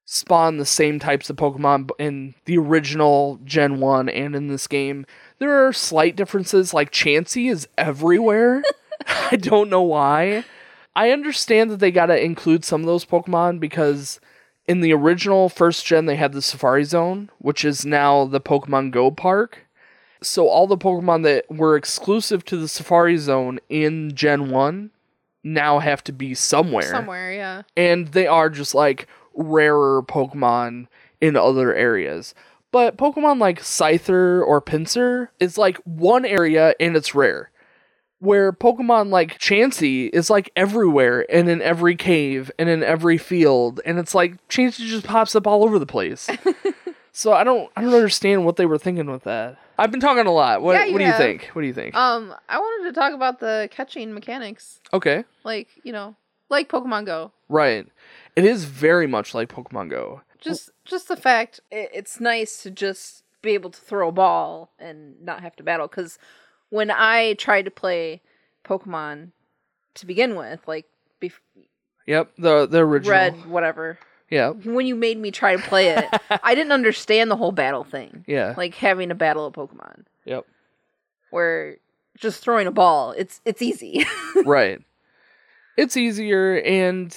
Speaker 1: spawn the same types of Pokemon in the original Gen 1 and in this game. There are slight differences, like Chansey is everywhere. [laughs] [laughs] I don't know why. I understand that they got to include some of those Pokemon because in the original first gen, they had the Safari Zone, which is now the Pokemon Go Park. So all the Pokemon that were exclusive to the Safari Zone in Gen 1 now have to be somewhere.
Speaker 2: Somewhere, yeah.
Speaker 1: And they are just like rarer Pokemon in other areas. But Pokemon like Scyther or Pinsir is like one area and it's rare. Where Pokemon like Chansey is like everywhere and in every cave and in every field. And it's like Chansey just pops up all over the place. [laughs] so I don't I don't understand what they were thinking with that. I've been talking a lot. What,
Speaker 2: Yeah, you
Speaker 1: what do you
Speaker 2: have.
Speaker 1: think? What do you think?
Speaker 2: Um, I wanted to talk about the catching mechanics.
Speaker 1: okay.
Speaker 2: Like, you know, like Pokemon Go.
Speaker 1: Right. It is very much like Pokemon Go.
Speaker 2: Just just the fact it, it's nice to just be able to throw a ball and not have to battle cuz when I tried to play Pokemon to begin with, like bef-
Speaker 1: Yep, the the original.
Speaker 2: red whatever,
Speaker 1: Yeah.
Speaker 2: when you made me try to play it, [laughs] I didn't understand the whole battle thing.
Speaker 1: Yeah.
Speaker 2: Like having a battle of Pokemon
Speaker 1: Yep.
Speaker 2: where just throwing a ball, it's it's easy. [laughs]
Speaker 1: right. It's easier and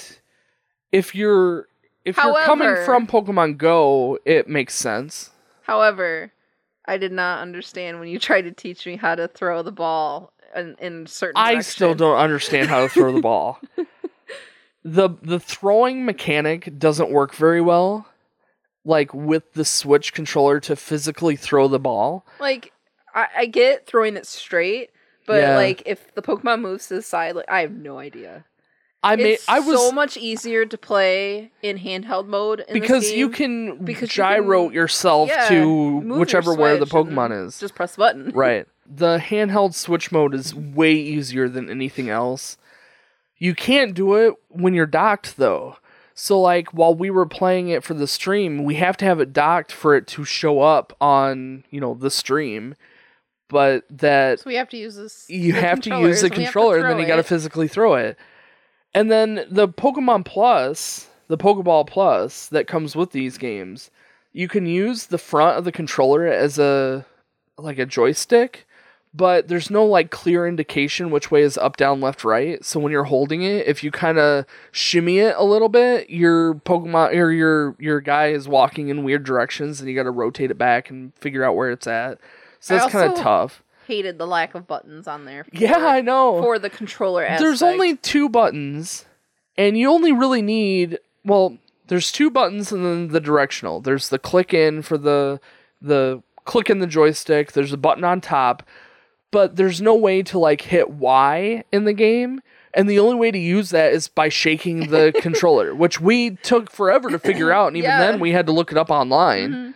Speaker 1: if you're if you're coming from Pokemon Go, it makes sense.
Speaker 2: However, I did not understand when you [laughs] tried to teach me how to throw the ball in, in certain.
Speaker 1: I still don't understand how to throw the ball. [laughs] The the throwing mechanic doesn't work very well like with the Switch controller to physically throw the ball.
Speaker 2: like. I, I get throwing it straight, but
Speaker 1: Yeah.
Speaker 2: like if the Pokemon moves to the side, like I have no idea.
Speaker 1: I made
Speaker 2: it's
Speaker 1: I was
Speaker 2: so much easier to play in handheld mode in this
Speaker 1: because you can
Speaker 2: because you
Speaker 1: gyro
Speaker 2: can-
Speaker 1: yourself
Speaker 2: yeah,
Speaker 1: to
Speaker 2: move your
Speaker 1: whichever where the Pokemon is.
Speaker 2: Just press the button. [laughs]
Speaker 1: right. The handheld switch mode is way easier than anything else. You can't do it when you're docked though. So like while we were playing it for the stream, we have to have it docked for it to show up on, you know, the stream. But that
Speaker 2: So we have to use this.
Speaker 1: you have to use the
Speaker 2: controllers, and we have to
Speaker 1: controller and then you got to physically throw it. And then the Pokemon Plus, the Pokeball Plus that comes with these games, you can use the front of the controller as a like a joystick, but there's no like clear indication which way is up, down, left, right. So when you're holding it, if you kind of shimmy it a little bit, your Pokemon or your your guy is walking in weird directions, and you got to rotate it back and figure out where it's at. So that's kind of tough.
Speaker 2: Hated the lack of buttons on there. For,
Speaker 1: Yeah, I know.
Speaker 2: For the controller aspect.
Speaker 1: There's only two buttons, and you only really need well. There's two buttons and then the directional. There's the click in for the the click in the joystick. There's a button on top, but there's no way to like hit Y in the game. And the only way to use that is by shaking the [laughs] controller, which we took forever to figure out. And even
Speaker 2: Yeah.
Speaker 1: then, we had to look it up online.
Speaker 2: Mhm.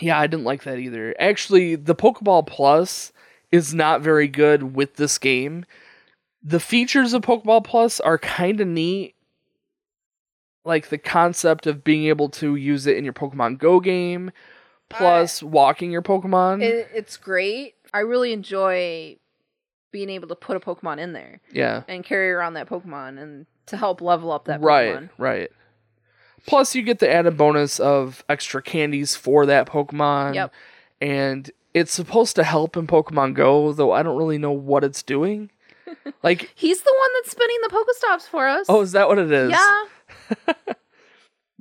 Speaker 1: Yeah, I didn't like that either. Actually, the Pokeball Plus is not very good with this game. The features of Pokeball Plus are kind of neat. Like the concept of being able to use it in your Pokemon Go game, plus walking your Pokemon.
Speaker 2: It, it's great. I really enjoy being able to put a Pokemon in there
Speaker 1: yeah.
Speaker 2: and carry around that Pokemon and to help level up that
Speaker 1: right, right. Plus, you get the added bonus of extra candies for that Pokemon.
Speaker 2: Yep.
Speaker 1: And it's supposed to help in Pokemon Go, though I don't really know what it's doing. [laughs] like,
Speaker 2: He's the one that's spinning the Pokestops for us.
Speaker 1: oh, is that what it is?
Speaker 2: yeah. [laughs]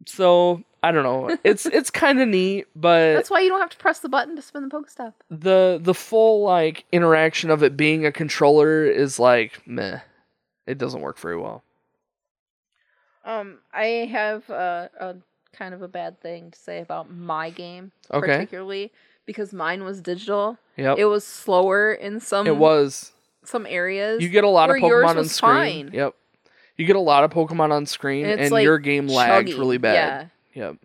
Speaker 1: So I don't know. It's it's kind of neat, but
Speaker 2: That's why you don't have to press the button to spin the Pokestop.
Speaker 1: the the full like interaction of it being a controller is like meh. It doesn't work very well.
Speaker 2: Um, I have a, a kind of a bad thing to say about my game,
Speaker 1: Okay.
Speaker 2: particularly because mine was digital.
Speaker 1: Yep.
Speaker 2: It was slower in some
Speaker 1: It was.
Speaker 2: some areas.
Speaker 1: You get a lot of Pokemon on screen.
Speaker 2: fine.
Speaker 1: Yep. You get a lot of Pokemon on screen,
Speaker 2: And
Speaker 1: and,
Speaker 2: like,
Speaker 1: your game lagged really bad.
Speaker 2: Yeah.
Speaker 1: Yep.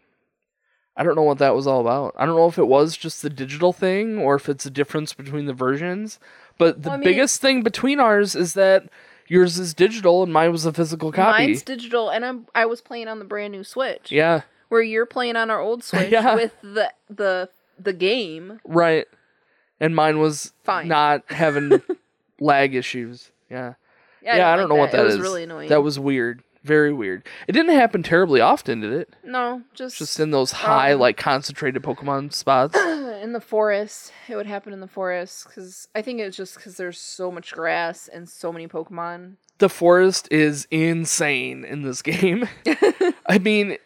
Speaker 1: I don't know what that was all about. I don't know if it was just the digital thing or if it's a difference between the versions. But the
Speaker 2: Well, I mean-
Speaker 1: biggest thing between ours is that yours is digital and mine was a physical copy.
Speaker 2: Mine's digital, and I'm I was playing on the brand new Switch.
Speaker 1: yeah,
Speaker 2: Where you're playing on our old [laughs] Switch
Speaker 1: Yeah.
Speaker 2: with the the the game.
Speaker 1: right. And mine was
Speaker 2: Fine.
Speaker 1: not [laughs] having lag issues. Yeah. Yeah, I,
Speaker 2: didn't
Speaker 1: don't
Speaker 2: like
Speaker 1: know what that is.
Speaker 2: that it
Speaker 1: is.
Speaker 2: was really annoying.
Speaker 1: That was weird. Very weird. It didn't happen terribly often, did it?
Speaker 2: no, just
Speaker 1: Just in those high,
Speaker 2: Um,
Speaker 1: like concentrated Pokemon spots. [clears throat]
Speaker 2: in the forest. It would happen in the forest because I think it's just because there's so much grass and so many Pokemon.
Speaker 1: the forest is insane in this [laughs] game. [laughs] I mean,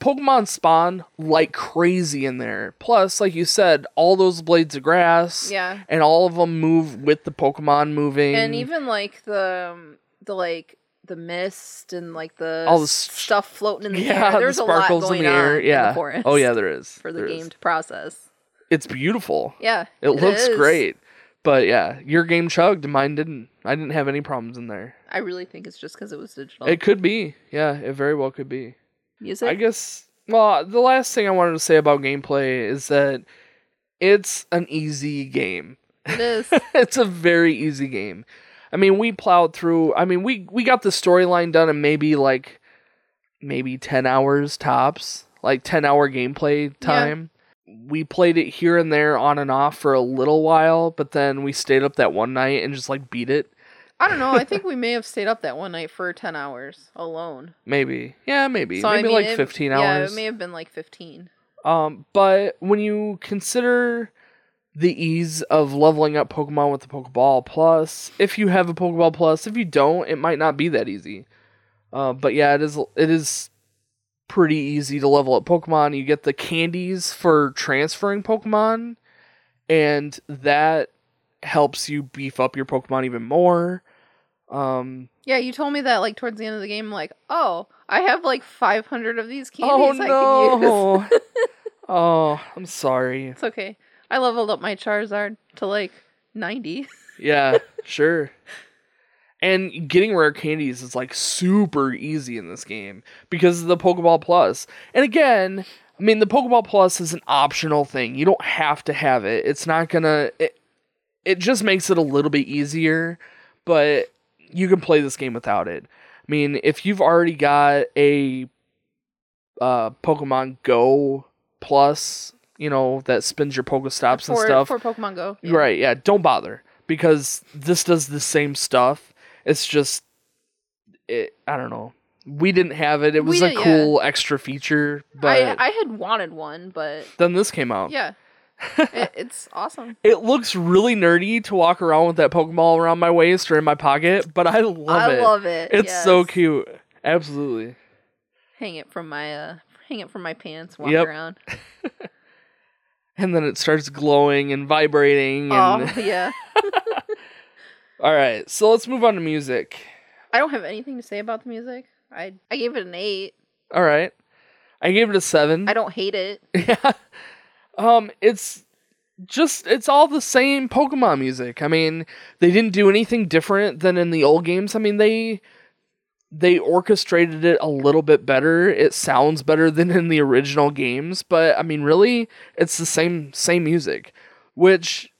Speaker 1: Pokemon spawn like crazy in there. Plus, like you said, all those blades of grass.
Speaker 2: Yeah,
Speaker 1: And all of them move with the Pokemon moving.
Speaker 2: and even like the um, the like the mist and like the
Speaker 1: All the
Speaker 2: s-
Speaker 1: s-
Speaker 2: stuff floating in the
Speaker 1: yeah,
Speaker 2: air. There's
Speaker 1: the
Speaker 2: a lot going
Speaker 1: in the air.
Speaker 2: on
Speaker 1: yeah.
Speaker 2: in the forest.
Speaker 1: Oh yeah, there is.
Speaker 2: for the
Speaker 1: There
Speaker 2: game
Speaker 1: is.
Speaker 2: to process.
Speaker 1: It's beautiful.
Speaker 2: Yeah,
Speaker 1: It, looks
Speaker 2: is.
Speaker 1: great. But yeah, your game chugged, mine didn't. I didn't have any problems in there.
Speaker 2: I really think it's just because it was digital.
Speaker 1: It could be. Yeah, it very well could be.
Speaker 2: Music.
Speaker 1: I guess. Well, the last thing I wanted to say about gameplay is that it's an easy game.
Speaker 2: it is. [laughs]
Speaker 1: it's a very easy game. I mean, we plowed through. I mean, we we got the storyline done in maybe like maybe ten hours tops, like ten hour gameplay time. We played it here and there on and off for a little while, but then we stayed up that one night and just like beat it.
Speaker 2: I don't know. I think we [laughs] may have stayed up that one night for ten hours alone.
Speaker 1: Maybe, yeah, maybe,
Speaker 2: So, I
Speaker 1: maybe
Speaker 2: mean,
Speaker 1: like
Speaker 2: it-
Speaker 1: fifteen
Speaker 2: Yeah,
Speaker 1: hours.
Speaker 2: Yeah, it may have been like fifteen.
Speaker 1: Um, but when you consider the ease of leveling up Pokemon with the Pokeball Plus, if you have a Pokeball Plus, if you don't, it might not be that easy. Uh, but yeah, it is. It is pretty easy to level up Pokemon. You get the candies for transferring Pokemon, and that helps you beef up your Pokemon even more. Um,
Speaker 2: Yeah, you told me that like towards the end of the game, like, oh, I have like five hundred of these candies
Speaker 1: oh
Speaker 2: I can use.
Speaker 1: no! [laughs] oh, I'm sorry.
Speaker 2: It's okay. I leveled up my Charizard to like ninety.
Speaker 1: Yeah, [laughs] sure. And getting rare candies is like super easy in this game because of the Pokeball Plus. And again, I mean the Pokeball Plus is an optional thing. You don't have to have it. It's not gonna it, it just makes it a little bit easier, but you can play this game without it. I mean, if you've already got a uh Pokemon Go Plus, you know, that spins your Pokestops and stuff.
Speaker 2: for Pokemon Go. Yeah.
Speaker 1: Right, yeah, don't bother because this does the same stuff. It's just it I don't know. We didn't have it. It was a cool extra feature, but
Speaker 2: I I had wanted one, but
Speaker 1: then this came out.
Speaker 2: yeah, [laughs] it, it's awesome.
Speaker 1: It looks really nerdy to walk around with that Pokeball around my waist or in my pocket, but I love
Speaker 2: I
Speaker 1: it.
Speaker 2: I love it.
Speaker 1: It's so cute. Absolutely.
Speaker 2: Hang it from my uh, hang it from my pants. Walk
Speaker 1: Yep.
Speaker 2: around. [laughs]
Speaker 1: And then it starts glowing and vibrating and
Speaker 2: Oh [laughs] yeah.
Speaker 1: All right. So let's move on to music.
Speaker 2: I don't have anything to say about the music. I I gave it an eight.
Speaker 1: All right. I gave it a 7.
Speaker 2: I don't hate it. [laughs]
Speaker 1: Yeah. Um, it's just it's all the same Pokemon music. I mean, they didn't do anything different than in the old games. I mean, they they orchestrated it a little bit better. It sounds better than in the original games, but I mean, really, it's the same same music, which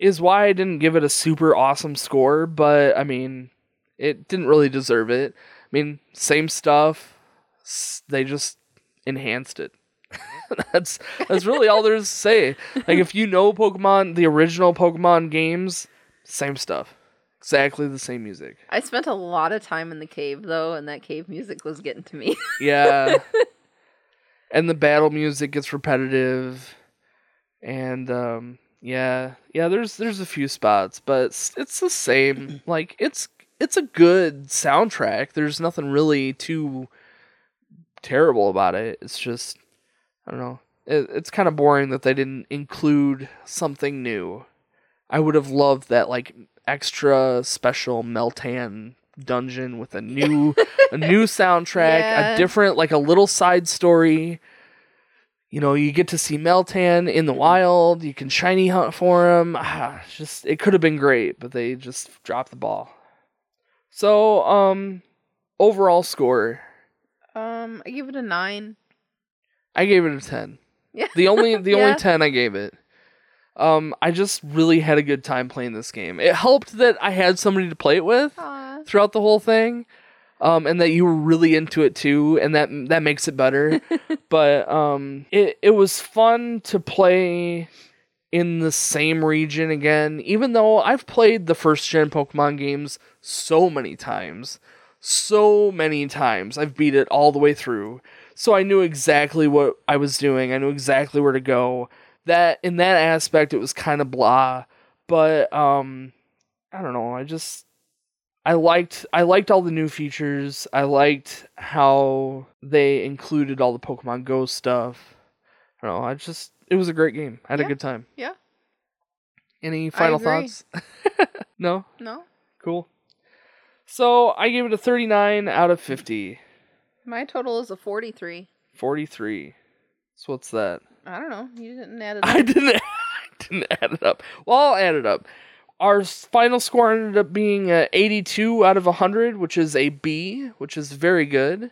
Speaker 1: is why I didn't give it a super awesome score, but I mean, it didn't really deserve it. I mean, same stuff. s- They just enhanced it. [laughs] that's that's really all there is to say. Like if you know Pokemon, the original Pokemon games, same stuff. Exactly the same music.
Speaker 2: I spent a lot of time in the cave though, and that cave music was getting to me. [laughs]
Speaker 1: Yeah. and the battle music gets repetitive. And um yeah, yeah, there's there's a few spots, but it's, it's the same. [clears throat] Like it's it's a good soundtrack. There's nothing really too terrible about it. It's just I don't know. It, it's kind of boring that they didn't include something new. I would have loved that like extra special Meltan dungeon with a new a new [laughs] soundtrack,
Speaker 2: Yeah.
Speaker 1: a different like a little side story. You know, you get to see Meltan in the wild. You can shiny hunt for him. [sighs] Ah, just it could have been great, but they just dropped the ball. So, um, overall score,
Speaker 2: Um, I give it a nine.
Speaker 1: I gave it a ten.
Speaker 2: Yeah.
Speaker 1: The only [laughs] the
Speaker 2: Yeah.
Speaker 1: only ten I gave it. Um, I just really had a good time playing this game. It helped that I had somebody to play it with
Speaker 2: Aw.
Speaker 1: throughout the whole thing, um, and that you were really into it too, and that that makes it better. [laughs] but um, it it was fun to play in the same region again, even though I've played the first gen Pokemon games so many times, so many times. I've beat it all the way through, so I knew exactly what I was doing. I knew exactly where to go. That in that aspect, it was kind of blah, but um, I don't know. I just I liked I liked all the new features. I liked how they included all the Pokemon Go stuff. I don't know. I just it was a great game. I had
Speaker 2: Yeah.
Speaker 1: a good time.
Speaker 2: Yeah.
Speaker 1: Any final thoughts? [laughs] no.
Speaker 2: No,
Speaker 1: Cool. So I gave it a 39 out of 50.
Speaker 2: my total is a forty-three.
Speaker 1: 43. So what's that?
Speaker 2: I don't know. You didn't add it.
Speaker 1: I
Speaker 2: up.
Speaker 1: didn't [laughs] I didn't add it up. Well, I'll add it up. Our final score ended up being a 82 out of 100, which is a B, which is very good.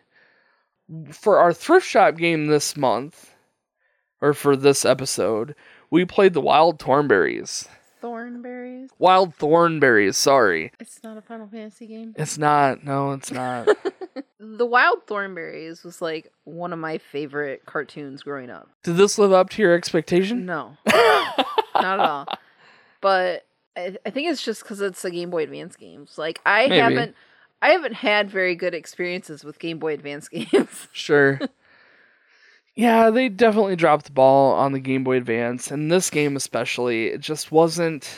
Speaker 1: For our thrift shop game this month, or for this episode, we played the Wild Thornberrys.
Speaker 2: Thornberrys.
Speaker 1: Wild Thornberrys, sorry.
Speaker 2: It's not a Final Fantasy game.
Speaker 1: It's not. No, it's not. [laughs]
Speaker 2: The Wild Thornberrys was like one of my favorite cartoons growing up.
Speaker 1: Did this live up to your expectation?
Speaker 2: No, [laughs] not at all. But I, I think it's just because it's a Game Boy Advance games. Like I
Speaker 1: Maybe.
Speaker 2: haven't, I haven't had very good experiences with Game Boy Advance [laughs] games.
Speaker 1: Sure. [laughs] yeah, they definitely dropped the ball on the Game Boy Advance, and this game especially, it just wasn't.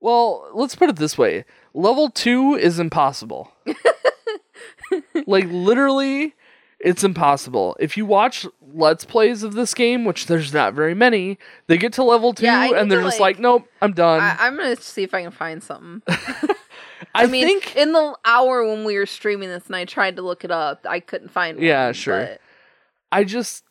Speaker 1: Well, let's put it this way level two is impossible. [laughs] like, literally, it's impossible. If you watch Let's Plays of this game, which there's not very many, they get to level two
Speaker 2: Yeah,
Speaker 1: and they're
Speaker 2: to,
Speaker 1: just
Speaker 2: like-
Speaker 1: like, nope, I'm done.
Speaker 2: I, I'm gonna see if I can find something. [laughs]
Speaker 1: I,
Speaker 2: I, mean,
Speaker 1: think.
Speaker 2: in the hour when we were streaming this, and I tried to look it up, I couldn't find.
Speaker 1: It.
Speaker 2: Yeah,
Speaker 1: sure.
Speaker 2: but
Speaker 1: I just.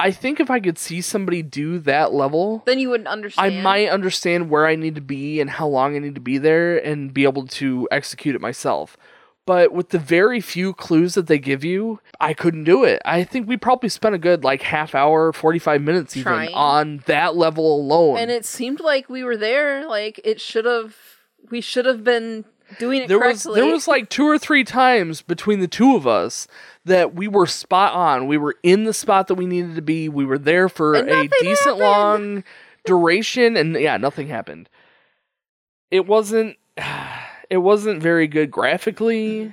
Speaker 1: I think if I could see somebody do that level,
Speaker 2: Then you wouldn't understand.
Speaker 1: I might understand where I need to be and how long I need to be there and be able to execute it myself. But with the very few clues that they give you, I couldn't do it. I think we probably spent a good like half hour, 45 minutes even
Speaker 2: Trying.
Speaker 1: on that level alone.
Speaker 2: and it seemed like we were there. Like it should have. We should have been doing it
Speaker 1: there was
Speaker 2: correctly.
Speaker 1: there was like two or three times between the two of us that we were spot on. We were in the spot that we needed to be. We were there for
Speaker 2: And
Speaker 1: a decent
Speaker 2: happened.
Speaker 1: long duration and yeah, nothing happened. It wasn't [sighs] it wasn't very good graphically.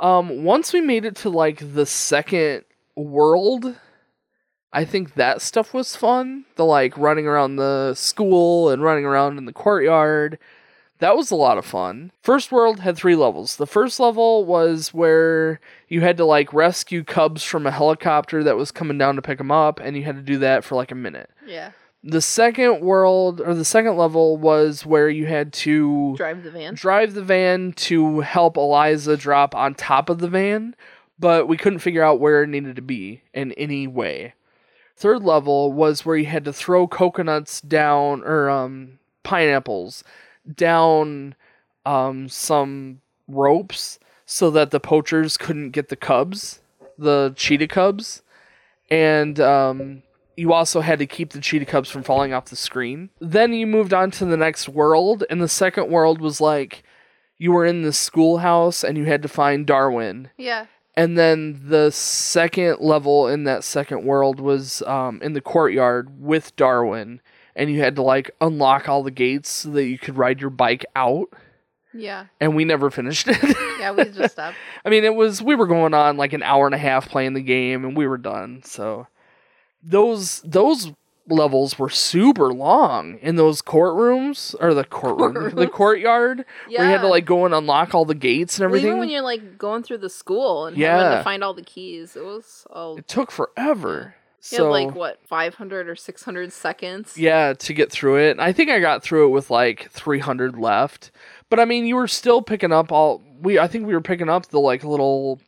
Speaker 1: Um once we made it to like the second world, I think that stuff was fun. The like running around the school and running around in the courtyard. That was a lot of fun. First World had three levels. The first level was where you had to like rescue cubs from a helicopter that was coming down to pick them up, and you had to do that for like a minute.
Speaker 2: yeah.
Speaker 1: The second world, or the second level, was where you had to
Speaker 2: Drive the van.
Speaker 1: drive the van to help Eliza drop on top of the van, but we couldn't figure out where it needed to be in any way. Third level was where you had to throw coconuts down or um pineapples down um some ropes so that the poachers couldn't get the cubs, the cheetah cubs. And um you also had to keep the cheetah cubs from falling off the screen. Then you moved on to the next world, and the second world was like you were in the schoolhouse and you had to find Darwin.
Speaker 2: Yeah.
Speaker 1: And then the second level in that second world was um, in the courtyard with Darwin, and you had to like unlock all the gates so that you could ride your bike out.
Speaker 2: Yeah.
Speaker 1: And we never finished it. [laughs]
Speaker 2: Yeah, we just stopped. [laughs]
Speaker 1: I mean, it was we were going on like an hour and a half playing the game, and we were done. So those those levels were super long in those courtrooms or the courtroom, the [laughs] courtyard
Speaker 2: Yeah.
Speaker 1: where you had to like go and unlock all the gates and
Speaker 2: Well,
Speaker 1: everything.
Speaker 2: Even when you're like going through the school and having
Speaker 1: Yeah.
Speaker 2: to find all the keys, it was all.
Speaker 1: it took forever.
Speaker 2: You
Speaker 1: So
Speaker 2: had like what, 500 or 600 seconds?
Speaker 1: yeah, to get through it. I think I got through it with like 300 left. But I mean, you were still picking up all we I think we were picking up the like little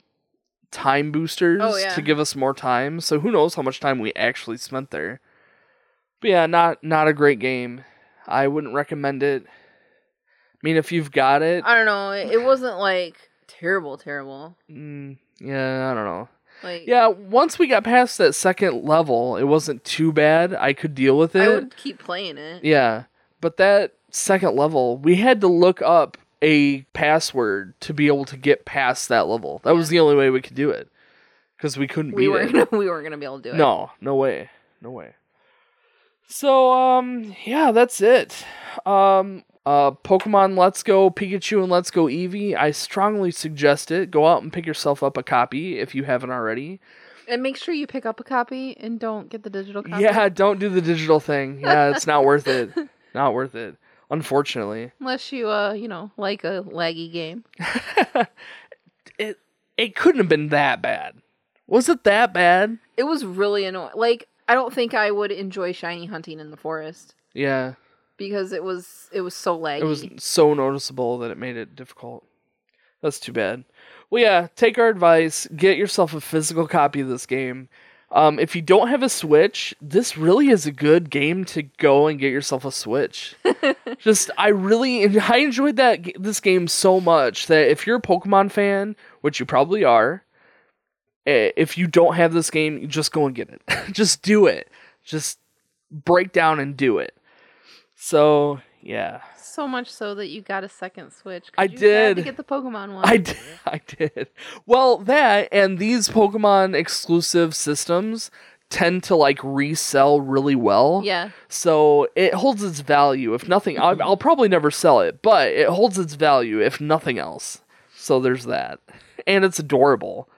Speaker 1: time boosters
Speaker 2: Oh, yeah.
Speaker 1: to give us more time. So who knows how much time we actually spent there. But yeah, not not a great game. I wouldn't recommend it. I mean, if you've got it,
Speaker 2: I don't know. It, wasn't like terrible, terrible.
Speaker 1: mm, yeah, I don't know.
Speaker 2: Like,
Speaker 1: Yeah, once we got past that second level, it wasn't too bad. I could deal with it.
Speaker 2: I would keep playing it.
Speaker 1: Yeah, but that second level, we had to look up a password to be able to get past that level. That was the only way we could do it because we couldn't
Speaker 2: We
Speaker 1: beat
Speaker 2: weren't
Speaker 1: it. [laughs]
Speaker 2: we weren't gonna be able to do it.
Speaker 1: No, no way, no way. So um, yeah, that's it. Um, uh, Pokemon Let's Go Pikachu and Let's Go Eevee. I strongly suggest it. Go out and pick yourself up a copy if you haven't already.
Speaker 2: And make sure you pick up a copy and don't get the digital copy.
Speaker 1: Yeah, don't do the digital thing. Yeah, it's not worth it. [laughs] Not worth it. Unfortunately.
Speaker 2: Unless you, uh, you know, like a laggy game. [laughs]
Speaker 1: it it couldn't have been that bad. Was it that bad?
Speaker 2: It was really annoying. Like, I don't think I would enjoy shiny hunting in the forest
Speaker 1: Yeah.
Speaker 2: because it was it was so laggy.
Speaker 1: It was so noticeable that it made it difficult. That's too bad. Well, yeah, take our advice. Get yourself a physical copy of this game. Um, if you don't have a Switch, this really is a good game to go and get yourself a Switch. [laughs] Just, I really, [laughs] I enjoyed that this game so much that if you're a Pokemon fan, which you probably are, eh, if you don't have this game, just go and get it. [laughs] just do it. Just break down and do it. So yeah,
Speaker 2: so much so that you got a second Switch.
Speaker 1: I
Speaker 2: you
Speaker 1: did.
Speaker 2: to get the Pokemon one.
Speaker 1: I did. [laughs] I did. Well, that and these Pokemon exclusive systems tend to like resell really well.
Speaker 2: Yeah.
Speaker 1: So it holds its value. If nothing, I'll, I'll probably never sell it, but it holds its value if nothing else. So there's that, and it's adorable.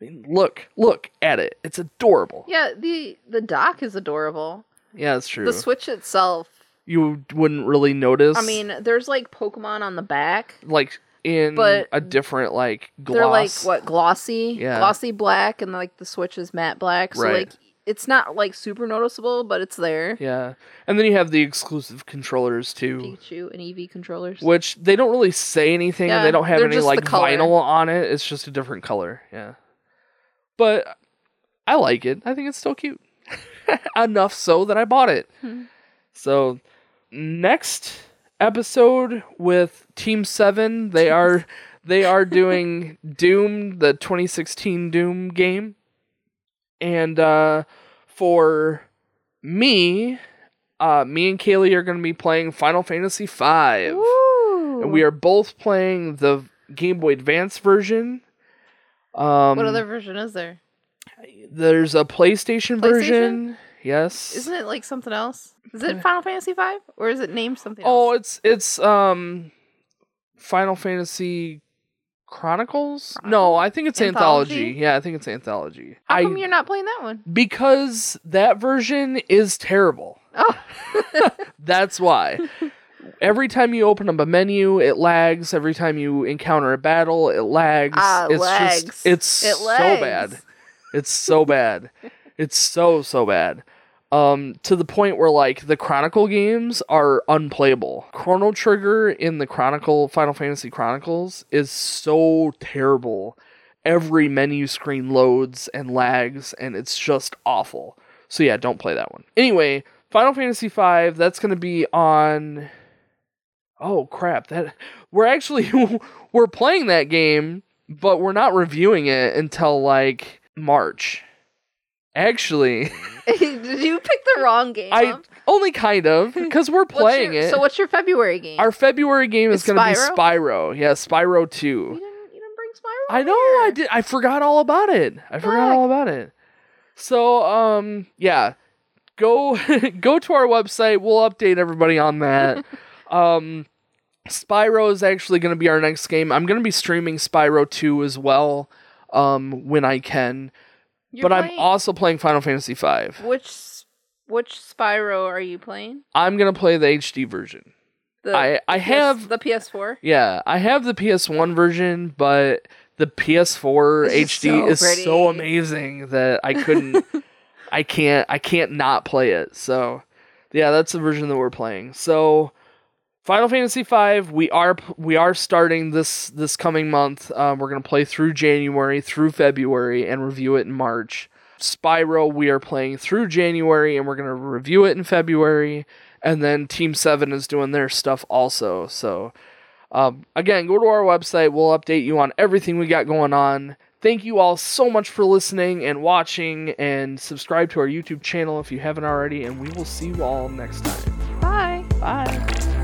Speaker 1: I mean, look, look at it. It's adorable.
Speaker 2: Yeah, the the dock is adorable.
Speaker 1: Yeah, that's true.
Speaker 2: The Switch itself.
Speaker 1: You wouldn't really notice.
Speaker 2: I mean, there's like Pokemon on the back.
Speaker 1: like in
Speaker 2: but
Speaker 1: a different like gloss.
Speaker 2: They're like what glossy,
Speaker 1: Yeah.
Speaker 2: glossy black, and like the Switch is matte black. So
Speaker 1: Right.
Speaker 2: like it's not like super noticeable, but it's there.
Speaker 1: Yeah, and then you have the exclusive controllers too.
Speaker 2: Pikachu and Eevee controllers.
Speaker 1: which they don't really say anything and they don't have any like vinyl on it. It's just a different color. Yeah. But I like it. I think it's still cute. [laughs] Enough so that I bought it.
Speaker 2: Hmm.
Speaker 1: So next episode with Team 7, they are they are doing [laughs] Doom, the 2016 Doom game. And uh for me, uh me and Kaylee are going to be playing Final Fantasy 5
Speaker 2: Ooh.
Speaker 1: and we are both playing the Game Boy Advance version. Um,
Speaker 2: What other version is there?
Speaker 1: There's a PlayStation,
Speaker 2: PlayStation?
Speaker 1: version. Yes.
Speaker 2: Isn't it like something else? Is it Final Fantasy V or is it named something else?
Speaker 1: oh,
Speaker 2: else?
Speaker 1: it's it's um, Final Fantasy Chronicles. No, I think it's anthology.
Speaker 2: Anthology?
Speaker 1: Yeah, I think it's anthology.
Speaker 2: How
Speaker 1: I
Speaker 2: come you're not playing that one?
Speaker 1: because that version is terrible.
Speaker 2: Oh, [laughs]
Speaker 1: That's why. [laughs] Every time you open up a menu, it lags. Every time you encounter a battle, it lags.
Speaker 2: Ah,
Speaker 1: it's
Speaker 2: lags.
Speaker 1: just it's
Speaker 2: It
Speaker 1: so bad. It's so bad. [laughs] it's so so bad. Um to the point where like the Chronicle games are unplayable. Chrono Trigger in the Chronicle Final Fantasy Chronicles is so terrible. Every menu screen loads and lags and it's just awful. So yeah, don't play that one. Anyway, Final Fantasy V, that's to be on Oh crap, that we're actually [laughs] we're playing that game, but we're not reviewing it until like March. Actually, [laughs]
Speaker 2: Did you pick the wrong game?
Speaker 1: I only kind of because we're [laughs] playing
Speaker 2: your-
Speaker 1: it.
Speaker 2: So what's your February game?
Speaker 1: Our February game is
Speaker 2: Is
Speaker 1: going to be
Speaker 2: Spyro?
Speaker 1: Yeah, Spyro
Speaker 2: you
Speaker 1: 2.
Speaker 2: didn't, you didn't bring Spyro.
Speaker 1: I know, I did I forgot all about it. I forgot all about it. So, um yeah, go [laughs] go to our website. We'll update everybody on that. um Spyro is actually going to be our next game. I'm going to be streaming Spyro 2 as well um when I can.
Speaker 2: You're
Speaker 1: but I'm also playing Final Fantasy V.
Speaker 2: Which which Spyro are you playing?
Speaker 1: I'm going to play the HD version.
Speaker 2: The
Speaker 1: I I
Speaker 2: PS
Speaker 1: have
Speaker 2: the PS4.
Speaker 1: Yeah, I have the PS1 version, but the PS4
Speaker 2: It's
Speaker 1: HD
Speaker 2: so
Speaker 1: is
Speaker 2: pretty.
Speaker 1: so amazing that I couldn't [laughs] I can't I can't not play it. So, yeah, that's the version that we're playing. So, Final Fantasy V, we are we are starting this this coming month. Um, we're gonna play through January through February and review it in March. Spyro, we are playing through January and we're gonna review it in February. And then Team Seven is doing their stuff also. So, um, again, go to our website. We'll update you on everything we got going on. Thank you all so much for listening and watching, and subscribe to our YouTube channel if you haven't already. And we will see you all next time.
Speaker 2: Bye.
Speaker 1: Bye.